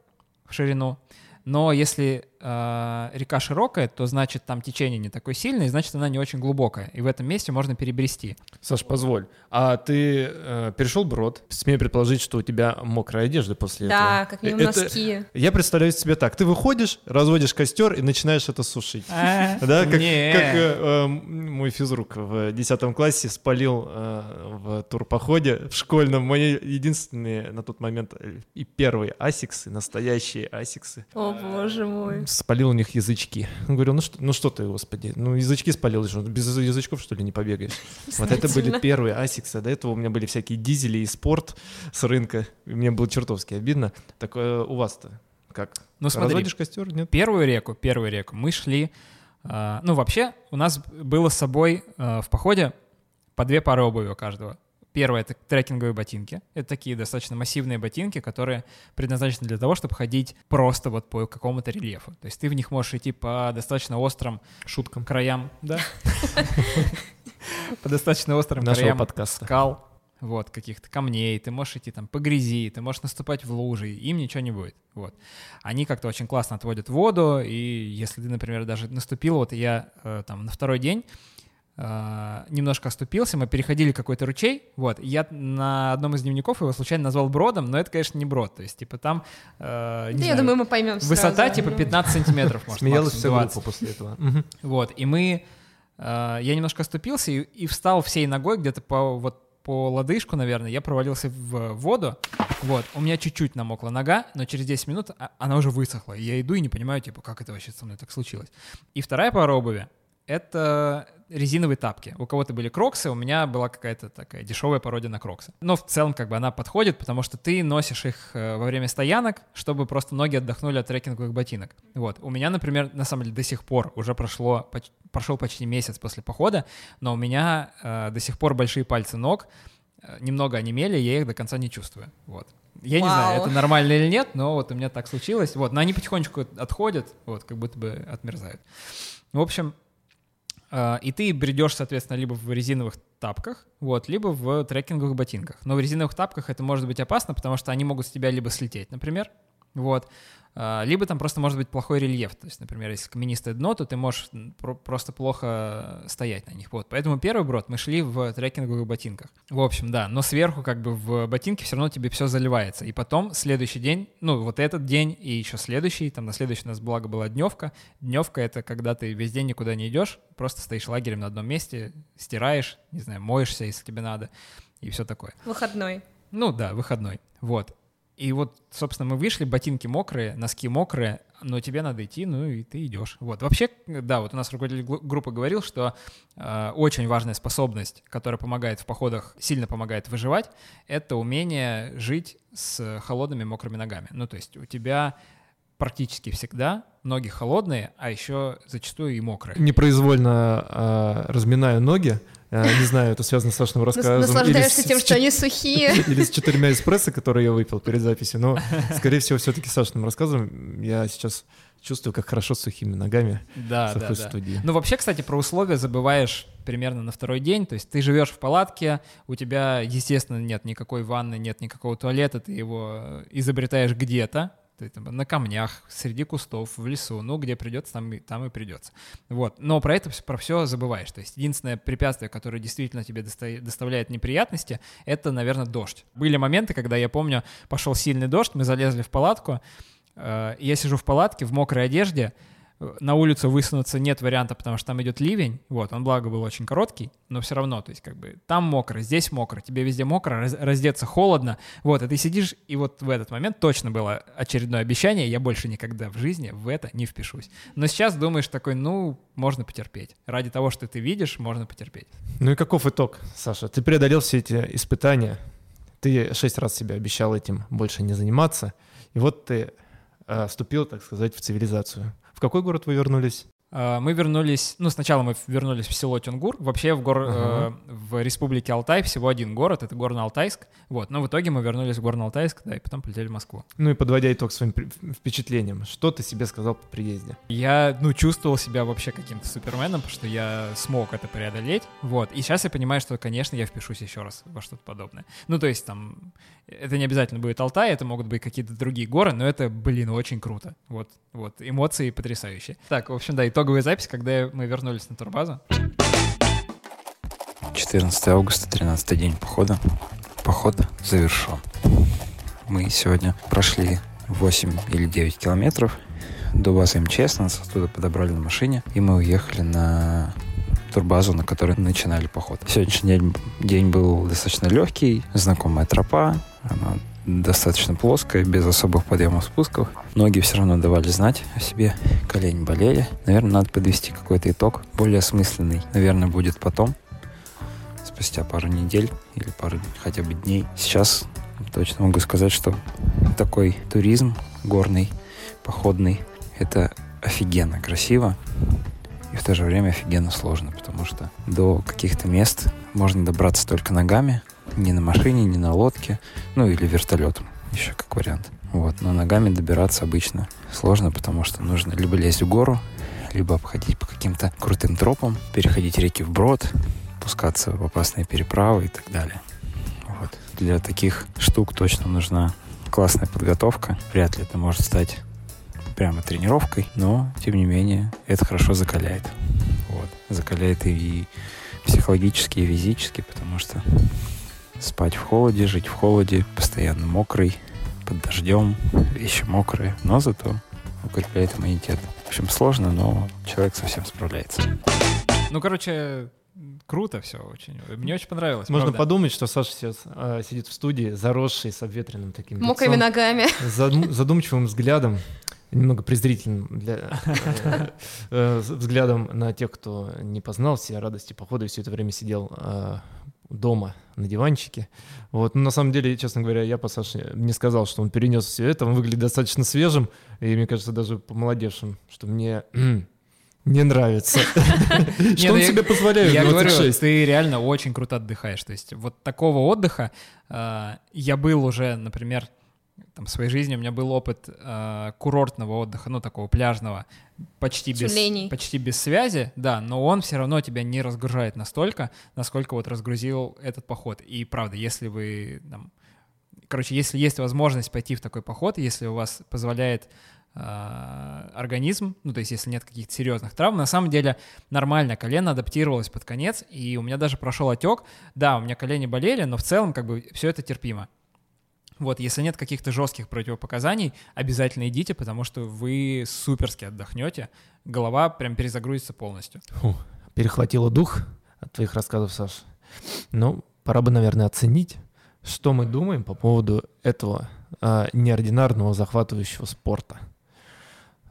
в ширину. Но если э, река широкая, то значит там течение не такое сильное, и значит она не очень глубокая. И в этом месте можно перебрести. Саш, позволь. А ты э, перешел брод? Смею предположить, что у тебя мокрая одежда после Да, этого. как минимум Это- носки. Я представляю себе так. Ты выходишь, разводишь костер и начинаешь это сушить. Да, как, э, э, мой физрук в 10 классе спалил э, в турпоходе в школьном мои единственные на тот момент э, и первые асиксы, настоящие асиксы. О, боже мой. Спалил у них язычки. Говорю, ну что, ну что ты, господи, ну язычки спалил, что, без язычков что ли не побегаешь? Вот это были первые асиксы, а до этого у меня были всякие дизели и спорт с рынка. И мне было чертовски обидно. Так э, у вас-то как? Ну смотри, Разводишь костер, нет? первую реку, первую реку мы шли. а, ну вообще у нас было с собой а, в походе по две пары обуви у каждого. Первое — это трекинговые ботинки. Это такие достаточно массивные ботинки, которые предназначены для того, чтобы ходить просто вот по какому-то рельефу. То есть ты в них можешь идти по достаточно острым Шуткам краям, да? По достаточно острым краям скал, вот, каких-то камней, ты можешь идти там по грязи, ты можешь наступать в лужи, им ничего не будет, вот. Они как-то очень классно отводят воду, и если ты, например, даже наступил, вот я э, там на второй день э, немножко оступился, мы переходили какой-то ручей, вот, я на одном из дневников его случайно назвал бродом, но это, конечно, не брод, то есть, типа, там, э, не Да, я знаю, думаю, мы поймем высота, сразу. типа, 15 сантиметров, может, Смеялась вся 20. группа после этого. Вот, и мы, э, я немножко оступился и, и встал всей ногой где-то по вот по лодыжку, наверное, я провалился в воду, вот, у меня чуть-чуть намокла нога, но через 10 минут а- она уже высохла, и я иду и не понимаю, типа, как это вообще со мной так случилось. И вторая пара обуви — это резиновые тапки. У кого-то были кроксы, у меня была какая-то такая дешевая пародия на кроксы. Но в целом как бы она подходит, потому что ты носишь их э, во время стоянок, чтобы просто ноги отдохнули от трекинговых ботинок. Вот. У меня, например, на самом деле до сих пор уже прошло, прошел почти месяц после похода, но у меня э, до сих пор большие пальцы ног э, немного онемели, я их до конца не чувствую. Вот. Я не знаю, Вау. это нормально или нет, но вот у меня так случилось. Вот, но они потихонечку отходят, вот, как будто бы отмерзают. В общем, и ты бредешь, соответственно, либо в резиновых тапках, вот, либо в трекинговых ботинках. Но в резиновых тапках это может быть опасно, потому что они могут с тебя либо слететь, например, вот, а, либо там просто может быть плохой рельеф. То есть, например, если каменистое дно, то ты можешь про- просто плохо стоять на них. Вот. Поэтому первый брод мы шли в трекинговых ботинках. В общем, да, но сверху как бы в ботинке все равно тебе все заливается. И потом следующий день, ну вот этот день и еще следующий, там на следующий у нас благо была дневка. Дневка — это когда ты весь день никуда не идешь, просто стоишь лагерем на одном месте, стираешь, не знаю, моешься, если тебе надо, и все такое. Выходной. Ну да, выходной. Вот. И вот, собственно, мы вышли, ботинки мокрые, носки мокрые, но тебе надо идти, ну и ты идешь. Вот. Вообще, да, вот у нас руководитель группы говорил, что э, очень важная способность, которая помогает в походах, сильно помогает выживать, это умение жить с холодными мокрыми ногами. Ну, то есть у тебя практически всегда ноги холодные, а еще зачастую и мокрые. Непроизвольно а, разминаю ноги. А, не знаю, это связано с Сашиным Нас- рассказом. Наслаждаешься тем, что они сухие. Или с четырьмя эспрессо, которые я выпил перед записью. Но, скорее всего, все-таки Сашиным рассказом я сейчас чувствую, как хорошо с сухими ногами Да, да, сухой да. студии. Ну, вообще, кстати, про условия забываешь примерно на второй день. То есть ты живешь в палатке, у тебя, естественно, нет никакой ванны, нет никакого туалета, ты его э, изобретаешь где-то, ты там на камнях, среди кустов, в лесу, ну, где придется, там там и придется. Вот. Но про это, про все забываешь. То есть единственное препятствие, которое действительно тебе доста- доставляет неприятности, это, наверное, дождь. Были моменты, когда, я помню, пошел сильный дождь, мы залезли в палатку, э, я сижу в палатке в мокрой одежде, на улицу высунуться нет варианта, потому что там идет ливень, вот, он, благо, был очень короткий, но все равно, то есть, как бы, там мокро, здесь мокро, тебе везде мокро, раз- раздеться холодно, вот, и ты сидишь, и вот в этот момент точно было очередное обещание, я больше никогда в жизни в это не впишусь. Но сейчас думаешь такой, ну, можно потерпеть. Ради того, что ты видишь, можно потерпеть. Ну и каков итог, Саша? Ты преодолел все эти испытания. Ты шесть раз себе обещал этим больше не заниматься. И вот ты э, вступил, так сказать, в цивилизацию. В какой город вы вернулись? А, Мы вернулись, ну, сначала мы вернулись в село Тюнгур. Вообще в, гор, Ага. э, в республике Алтай всего один город, это Горно-Алтайск. Вот, но в итоге мы вернулись в Горно-Алтайск, да, и потом полетели в Москву. Ну и подводя итог своим впечатлениям, что ты себе сказал по приезде? Я, ну, чувствовал себя вообще каким-то суперменом, потому что я смог это преодолеть. Вот, и сейчас я понимаю, что, конечно, я впишусь еще раз во что-то подобное. Ну, то есть там, это не обязательно будет Алтай, это могут быть какие-то другие горы, но это, блин, очень круто. Вот, вот, эмоции потрясающие. Так, в общем, да, итоговая запись, когда мы вернулись на турбазу. 14 августа, 13 день похода. Поход завершен. Мы сегодня прошли 8 или 9 километров до базы МЧС. Нас оттуда подобрали на машине, и мы уехали на турбазу, на которой начинали поход. Сегодняшний день, день был достаточно легкий, знакомая тропа, она достаточно плоская, без особых подъемов спусков. Ноги все равно давали знать о себе, колени болели. Наверное, надо подвести какой-то итог, более осмысленный. Наверное, будет потом, спустя пару недель или пару хотя бы дней. Сейчас точно могу сказать, что такой туризм горный, походный, это офигенно красиво и в то же время офигенно сложно, потому что до каких-то мест можно добраться только ногами, не на машине, не на лодке, ну или вертолетом, еще как вариант. Вот, но ногами добираться обычно сложно, потому что нужно либо лезть в гору, либо обходить по каким-то крутым тропам, переходить реки вброд, пускаться в опасные переправы и так далее. Вот. Для таких штук точно нужна классная подготовка. Вряд ли это может стать прямо тренировкой, но, тем не менее, это хорошо закаляет. Вот. Закаляет и психологически и физически, потому что спать в холоде, жить в холоде, постоянно мокрый, под дождем, вещи мокрые, но зато укрепляет иммунитет. В общем, сложно, но человек совсем справляется. Ну, короче, круто все очень. Мне очень понравилось. Можно правда. подумать, что Саша сейчас э, сидит в студии, заросший, с обветренным таким Мокрыми лицом, ногами. задум- задумчивым взглядом, немного презрительным для, э, э, взглядом на тех, кто не познал все радости похода и все это время сидел э, дома на диванчике. Вот. Но на самом деле, честно говоря, я по Саше не сказал, что он перенес все это. Он выглядит достаточно свежим и, мне кажется, даже помолодевшим, что мне не нравится. Что ну он я- себе позволяет Я говорю, 26? ты реально очень круто отдыхаешь. То есть вот такого отдыха э, я был уже, например, там, в своей жизни у меня был опыт э, курортного отдыха, ну, такого пляжного, почти без, почти без связи, да, но он все равно тебя не разгружает настолько, насколько вот разгрузил этот поход. И правда, если вы там, короче, если есть возможность пойти в такой поход, если у вас позволяет э, организм, ну, то есть если нет каких-то серьезных травм, на самом деле нормально, колено адаптировалось под конец, и у меня даже прошел отек, да, у меня колени болели, но в целом как бы все это терпимо. Вот, если нет каких-то жестких противопоказаний, обязательно идите, потому что вы суперски отдохнете, голова прям перезагрузится полностью. Фу, перехватило дух от твоих рассказов, Саш. Ну, пора бы, наверное, оценить, что мы думаем по поводу этого а, неординарного захватывающего спорта.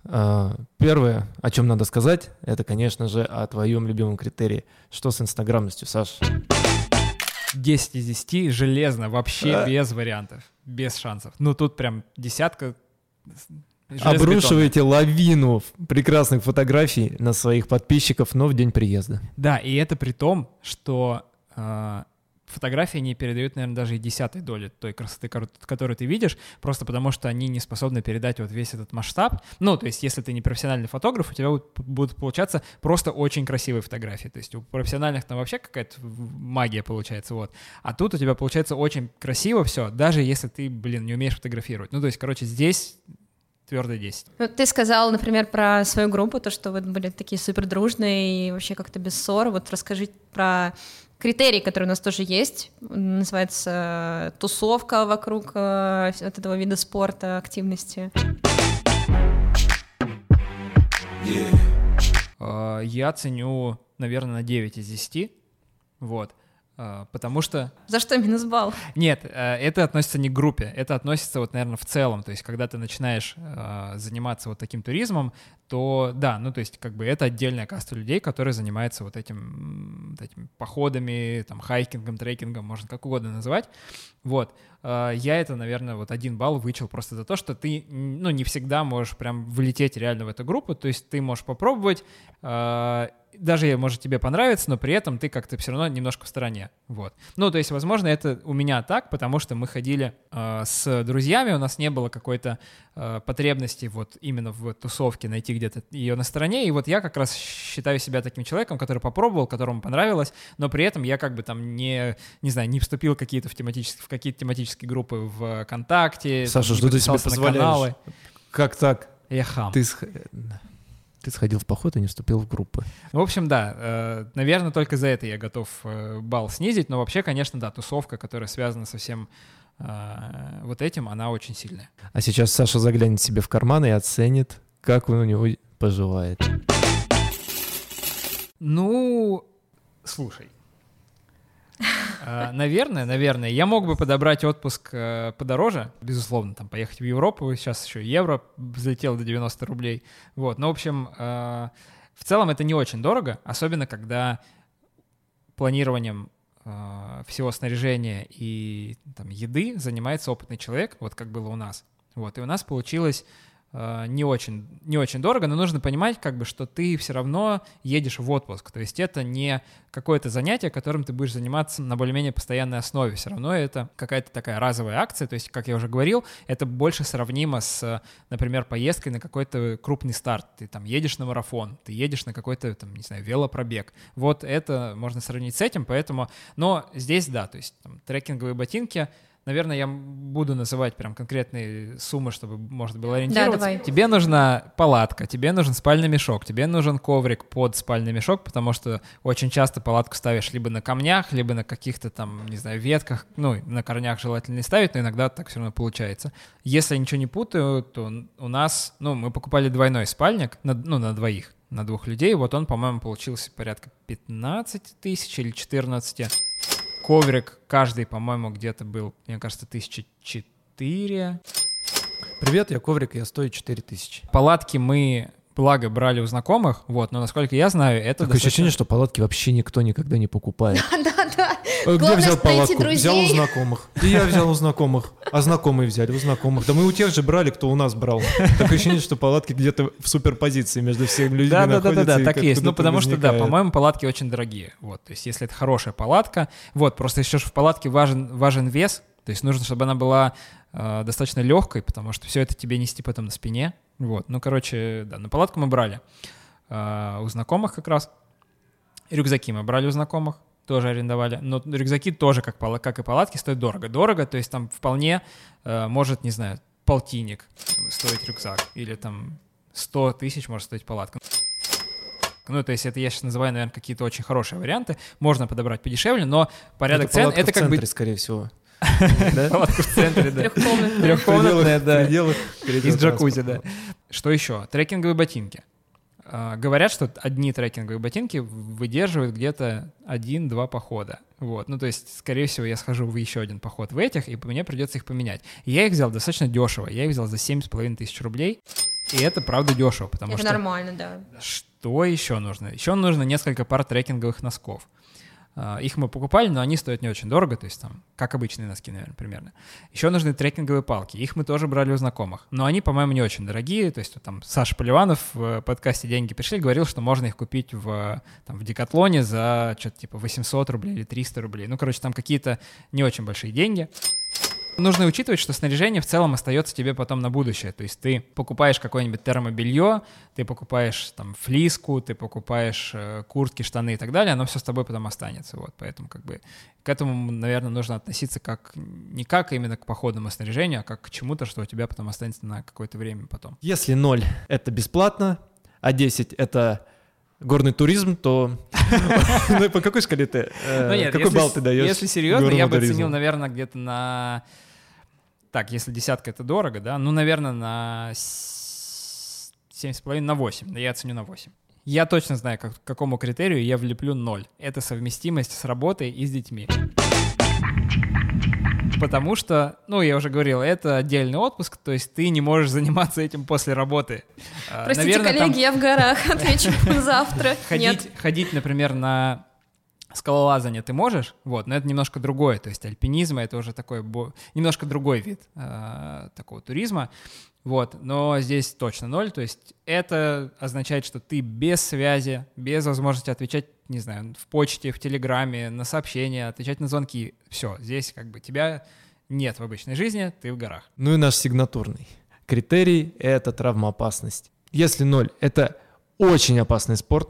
А, первое, о чем надо сказать, это, конечно же, о твоем любимом критерии. Что с инстаграмностью, Саш? 10 из 10 железно, вообще А. без вариантов, без шансов. Ну, тут прям десятка. Обрушиваете лавину прекрасных фотографий на своих подписчиков, но в день приезда. Да, и это при том, что э, фотографии не передают, наверное, даже и десятой доли той красоты, которую ты видишь, просто потому что они не способны передать вот весь этот масштаб. Ну, то есть, если ты не профессиональный фотограф, у тебя будут, получаться просто очень красивые фотографии. То есть у профессиональных там вообще какая-то магия получается, вот. А тут у тебя получается очень красиво все, даже если ты, блин, не умеешь фотографировать. Ну, то есть, короче, здесь твердо 10. Ну, ты сказал, например, про свою группу, то, что вы были такие супер дружные и вообще как-то без ссор. Вот расскажи про критерий, который у нас тоже есть. Называется э, тусовка вокруг э, от этого вида спорта, активности. Э, Я ценю, наверное, на 9 из 10. Вот. Э, Потому что За что минус балл? Нет, э, это относится не к группе, это относится вот, наверное, в целом. То есть, когда ты начинаешь э, заниматься вот таким туризмом, то да, ну то есть как бы это отдельная каста людей, которые занимаются вот этим, м, вот этими походами, там хайкингом, трекингом, можно как угодно называть. Вот, Э, я это, наверное, вот один балл вычел просто за то, что ты, ну не всегда можешь прям влететь реально в эту группу, то есть ты можешь попробовать, даже может тебе понравится, но при этом ты как-то все равно немножко в стороне, вот. Ну то есть, возможно, это у меня так, потому что мы ходили э, с друзьями, у нас не было какой-то э, потребности вот именно в тусовке найти где-то ее на стороне, и вот я как раз считаю себя таким человеком, который попробовал, которому понравилось, но при этом я как бы там не, не знаю, не вступил в какие-то в, тематические, в какие-то тематические группы в ВКонтакте, Саша, там, что ты себе позволяешь? каналы. Как так? Я хам. Ты, сх- ты сходил в поход и не вступил в группы. В общем, да, э, наверное, только за это я готов э, балл снизить, но вообще, конечно, да, тусовка, которая связана со всем э, вот этим, она очень сильная. А сейчас Саша заглянет себе в карман и оценит, как он у него поживает. Ну, слушай. Э, Наверное, наверное, я мог бы подобрать отпуск э, подороже, безусловно, там поехать в Европу, сейчас еще евро взлетел до 90 рублей, вот, но, в общем, э, в целом это не очень дорого, особенно когда планированием э, всего снаряжения и там, еды занимается опытный человек, вот как было у нас, вот, и у нас получилось не очень, не очень дорого, но нужно понимать, как бы, что ты все равно едешь в отпуск. То есть это не какое-то занятие, которым ты будешь заниматься на более-менее постоянной основе. Все равно это какая-то такая разовая акция. То есть, как я уже говорил, это больше сравнимо с, например, поездкой на какой-то крупный старт. Ты там едешь на марафон, ты едешь на какой-то, там, не знаю, велопробег. Вот это можно сравнить с этим, поэтому... Но здесь, да, то есть там, трекинговые ботинки, наверное, я буду называть прям конкретные суммы, чтобы можно было ориентироваться. давай. Тебе нужна палатка, тебе нужен спальный мешок, тебе нужен коврик под спальный мешок, потому что очень часто палатку ставишь либо на камнях, либо на каких-то там, не знаю, ветках, ну, на корнях желательно не ставить, но иногда так все равно получается. Если я ничего не путаю, то у нас, ну, мы покупали двойной спальник, на, ну, на двоих, на двух людей, вот он, по-моему, получился порядка 15 тысяч или 14. Коврик каждый, по-моему, где-то был, мне кажется, тысячи четыре. Привет, я коврик, я стою 4000. Палатки мы, благо, брали у знакомых, вот, но, насколько я знаю, это Такое ощущение, что палатки вообще никто никогда не покупает. Да-да. Э, Где взял палатку? Взял у знакомых. И я взял у знакомых. А знакомые взяли у знакомых. Да мы у тех же брали, кто у нас брал. Такое ощущение, что палатки где-то в суперпозиции между всеми людьми Да, да, да, да, находятся да, и так есть. Ну, потому что, да, по-моему, палатки очень дорогие. Вот, то есть, если это хорошая палатка, вот, просто еще в палатке важен, важен вес, то есть нужно, чтобы она была э, достаточно легкой, потому что все это тебе нести потом на спине. Вот, ну, короче, да, на палатку мы брали э, у знакомых как раз. Рюкзаки мы брали у знакомых, тоже арендовали. Но рюкзаки тоже, как, как и палатки, стоят дорого. Дорого, то есть там вполне э, может, не знаю, полтинник стоить рюкзак. Или там 100 тысяч может стоить палатка. Ну, то есть это я сейчас называю, наверное, какие-то очень хорошие варианты. Можно подобрать подешевле, но порядок Это цен — это как бы скорее всего. В центре, да. Трехкомнатная. Трехкомнатная, да. Из джакузи, да. Что еще? Трекинговые ботинки. А, Говорят, что одни трекинговые ботинки выдерживают где-то один-два похода. Вот. Ну, то есть, скорее всего, я схожу в еще один поход в этих, и мне придется их поменять. Я их взял достаточно дешево. Я их взял за 7,5 тысяч рублей. И это правда дешево, потому Это что... нормально, да. Что еще нужно? Еще нужно несколько пар трекинговых носков. А, Их мы покупали, но они стоят не очень дорого, то есть там, как обычные носки, наверное, примерно. Еще нужны трекинговые палки. Их мы тоже брали у знакомых. Но они, по-моему, не очень дорогие. То есть там Саша Поливанов в подкасте «Деньги пришли» говорил, что можно их купить в, там, в Декатлоне за что-то типа 800 рублей или 300 рублей. Ну, короче, там какие-то не очень большие деньги. Нужно учитывать, что снаряжение в целом остается тебе потом на будущее. То есть ты покупаешь какое-нибудь термобелье, ты покупаешь там флиску, ты покупаешь э, куртки, штаны и так далее, оно все с тобой потом останется. Вот, поэтому как бы к этому, наверное, нужно относиться как не как именно к походному снаряжению, а как к чему-то, что у тебя потом останется на какое-то время потом. Если 0 — это бесплатно, а 10 — это горный туризм, то... Ну, по какой шкале ты? э, Ну Какой балл ты даешь? Если серьезно, я бы оценил, наверное, где-то на... Так, если десятка это дорого, да, ну, наверное, на с- 7,5, на 8. Да, я оценю на 8. Я точно знаю, как, к какому критерию я влеплю 0. Это совместимость с работой и с детьми. Потому что, ну, я уже говорил, это отдельный отпуск, то есть ты не можешь заниматься этим после работы. А, Простите, наверное, там- коллеги, я в горах. Отвечу завтра. Нет. ходить, ходить, например, на скалолазание ты можешь, вот, но это немножко другое, то есть альпинизм это уже такой немножко другой вид э, такого туризма, вот, но здесь точно ноль, то есть это означает, что ты без связи, без возможности отвечать, не знаю, в почте, в телеграме, на сообщения, отвечать на звонки, все, здесь как бы тебя нет в обычной жизни, ты в горах. Ну и наш сигнатурный критерий — это травмоопасность. Если ноль — это очень опасный спорт,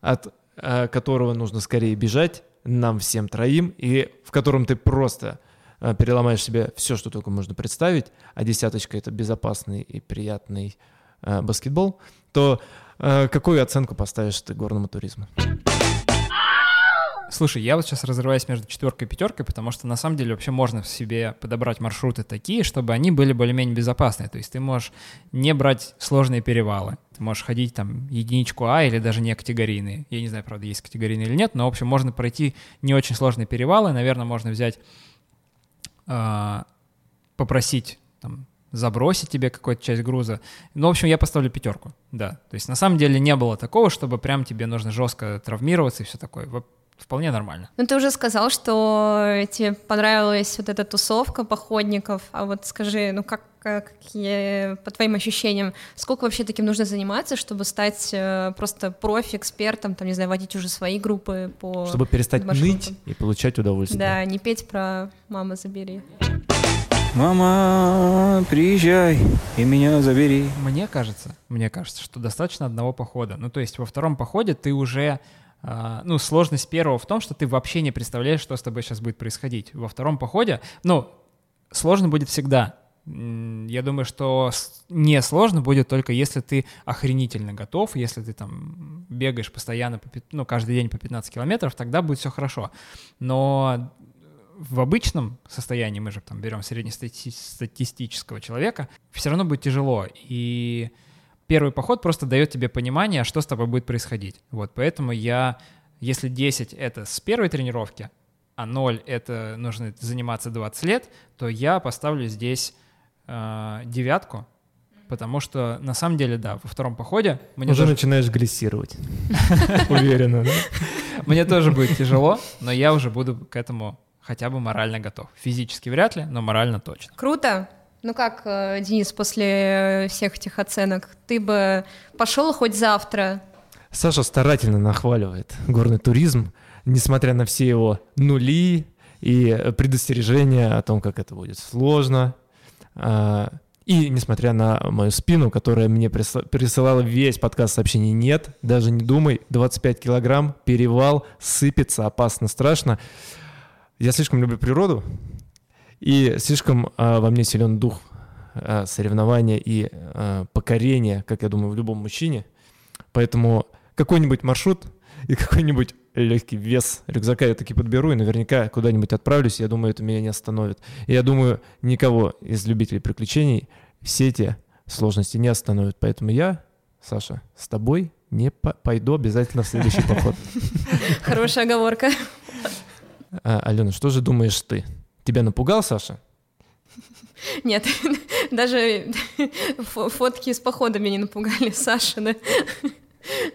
от которого нужно скорее бежать нам всем троим, и в котором ты просто э, переломаешь себе все, что только можно представить, а десяточка — это безопасный и приятный э, баскетбол, то э, какую оценку поставишь ты горному туризму? Слушай, я вот сейчас разрываюсь между четверкой и пятеркой, потому что на самом деле вообще можно в себе подобрать маршруты такие, чтобы они были более-менее безопасные. То есть ты можешь не брать сложные перевалы. Ты можешь ходить там единичку А или даже не категорийные. Я не знаю, правда, есть категорийные или нет, но, в общем, можно пройти не очень сложные перевалы. Наверное, можно взять, а, попросить там, забросить тебе какую-то часть груза. Ну, в общем, я поставлю пятерку, да. То есть на самом деле не было такого, чтобы прям тебе нужно жестко травмироваться и все такое. Вполне нормально. Ну, ты уже сказал, что тебе понравилась вот эта тусовка походников, а вот скажи, ну как, как я- по твоим ощущениям, сколько вообще таким нужно заниматься, чтобы стать э, просто профи-экспертом, там, не знаю, водить уже свои группы по... Чтобы перестать маршрутам. ныть и получать удовольствие. Да, не петь про «мама, забери». Мама, приезжай и меня забери. Мне кажется, мне кажется, что достаточно одного похода. Ну, то есть во втором походе ты уже... а, ну, сложность первого в том, что ты вообще не представляешь, что с тобой сейчас будет происходить. Во втором походе, ну, Сложно будет всегда. Я думаю, что не сложно будет только если ты охренительно готов, если ты там бегаешь постоянно, по ну, каждый день по 15 километров, тогда будет все хорошо. Но в обычном состоянии, мы же там берем среднестатистического человека, все равно будет тяжело. И первый поход просто дает тебе понимание, что с тобой будет происходить. Вот, поэтому я, если 10 — это с первой тренировки, а 0 — это нужно заниматься 20 лет, то я поставлю здесь э, девятку, потому что на самом деле, да, во втором походе мне Уже тоже, начинаешь глиссировать. Уверенно, да? мне тоже будет тяжело, но я уже буду к этому хотя бы морально готов. Физически вряд ли, но морально точно. Круто. Ну как, э, Денис, после всех этих оценок, ты бы пошел хоть завтра? Саша старательно нахваливает горный туризм, несмотря на все его нули и предостережения о том, как это будет сложно. А, И несмотря на мою спину, которая мне присылала весь подкаст сообщений «нет», даже не думай, 25 килограмм, перевал, сыпется, опасно, страшно. Я слишком люблю природу, и слишком а, во мне силен дух а, соревнования и а, покорения, как я думаю, в любом мужчине. Поэтому какой-нибудь маршрут и какой-нибудь легкий вес рюкзака я таки подберу и наверняка куда-нибудь отправлюсь. Я думаю, это меня не остановит. И я думаю, никого из любителей приключений все эти сложности не остановят. Поэтому я, Саша, с тобой не по- пойду обязательно в следующий поход. Хорошая оговорка. А, Алена, что же думаешь ты? Тебя напугал, Саша? Нет, даже фо- фотки с похода меня не напугали, Саша, да.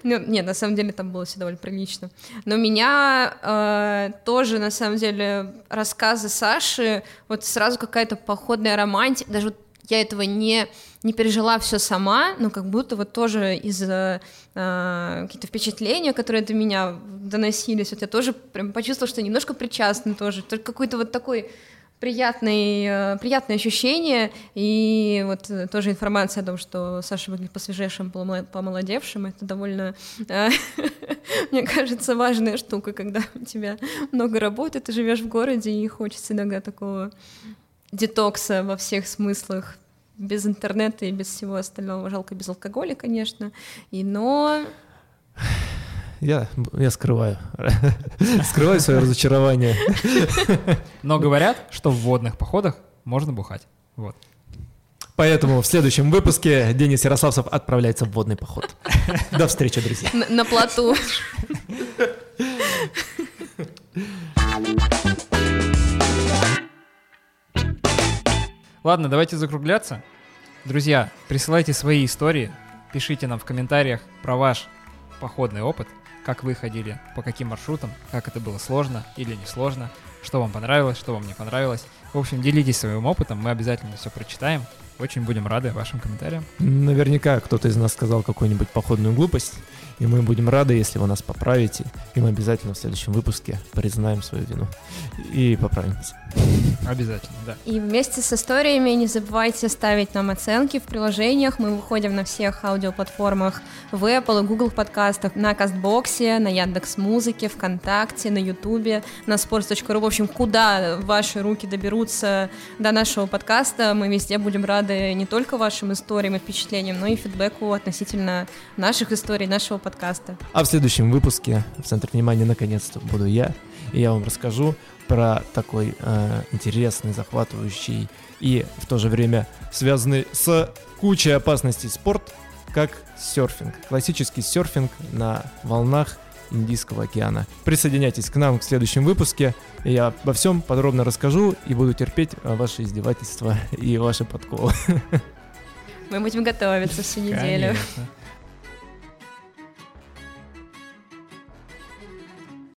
Ну, нет, на самом деле там было все довольно прилично. Но меня э, тоже, на самом деле, рассказы Саши, вот сразу какая-то походная романтика, даже вот я этого не, не пережила все сама, но как будто вот тоже из-за э, какие-то впечатления, которые до меня доносились, вот я тоже прям почувствовала, что немножко причастна тоже, только какой-то вот такой приятный, э, приятное ощущение, и вот э, тоже информация о том, что Саша выглядит посвежевшим, помоло- помолодевшим, это довольно, э, мне кажется, важная штука, когда у тебя много работы, ты живешь в городе, и хочется иногда такого детокса во всех смыслах, без интернета и без всего остального, жалко без алкоголя, конечно, и но Я, я скрываю. Скрываю свое разочарование. Но говорят, что в водных походах можно бухать. Вот. Поэтому в следующем выпуске Денис Ярославцев отправляется в водный поход. До встречи, друзья. на, на плоту. Ладно, давайте закругляться. Друзья, присылайте свои истории, пишите нам в комментариях про ваш походный опыт, как вы ходили, по каким маршрутам, как это было сложно или не сложно, что вам понравилось, что вам не понравилось. В общем, делитесь своим опытом, мы обязательно все прочитаем. Очень будем рады вашим комментариям. Наверняка кто-то из нас сказал какую-нибудь походную глупость, и мы будем рады, если вы нас поправите, и мы обязательно в следующем выпуске признаем свою вину и поправимся. Обязательно, да. И вместе с историями не забывайте ставить нам оценки в приложениях. Мы выходим на всех аудиоплатформах в Apple и Google подкастах, на Кастбоксе, на Яндекс Музыке, ВКонтакте, на Ютубе, на sports.ru. В общем, куда ваши руки доберутся до нашего подкаста, мы везде будем рады не только вашим историям и впечатлениям, но и фидбэку относительно наших историй, нашего подкаста. А в следующем выпуске в центре внимания наконец-то буду я, и я вам расскажу про такой э, интересный, захватывающий и в то же время связанный с кучей опасностей спорт, как серфинг. Классический серфинг на волнах Индийского океана. Присоединяйтесь к нам в следующем выпуске. и Я обо всем подробно расскажу и буду терпеть э, ваши издевательства и ваши подколы. Мы будем готовиться всю неделю. Конечно.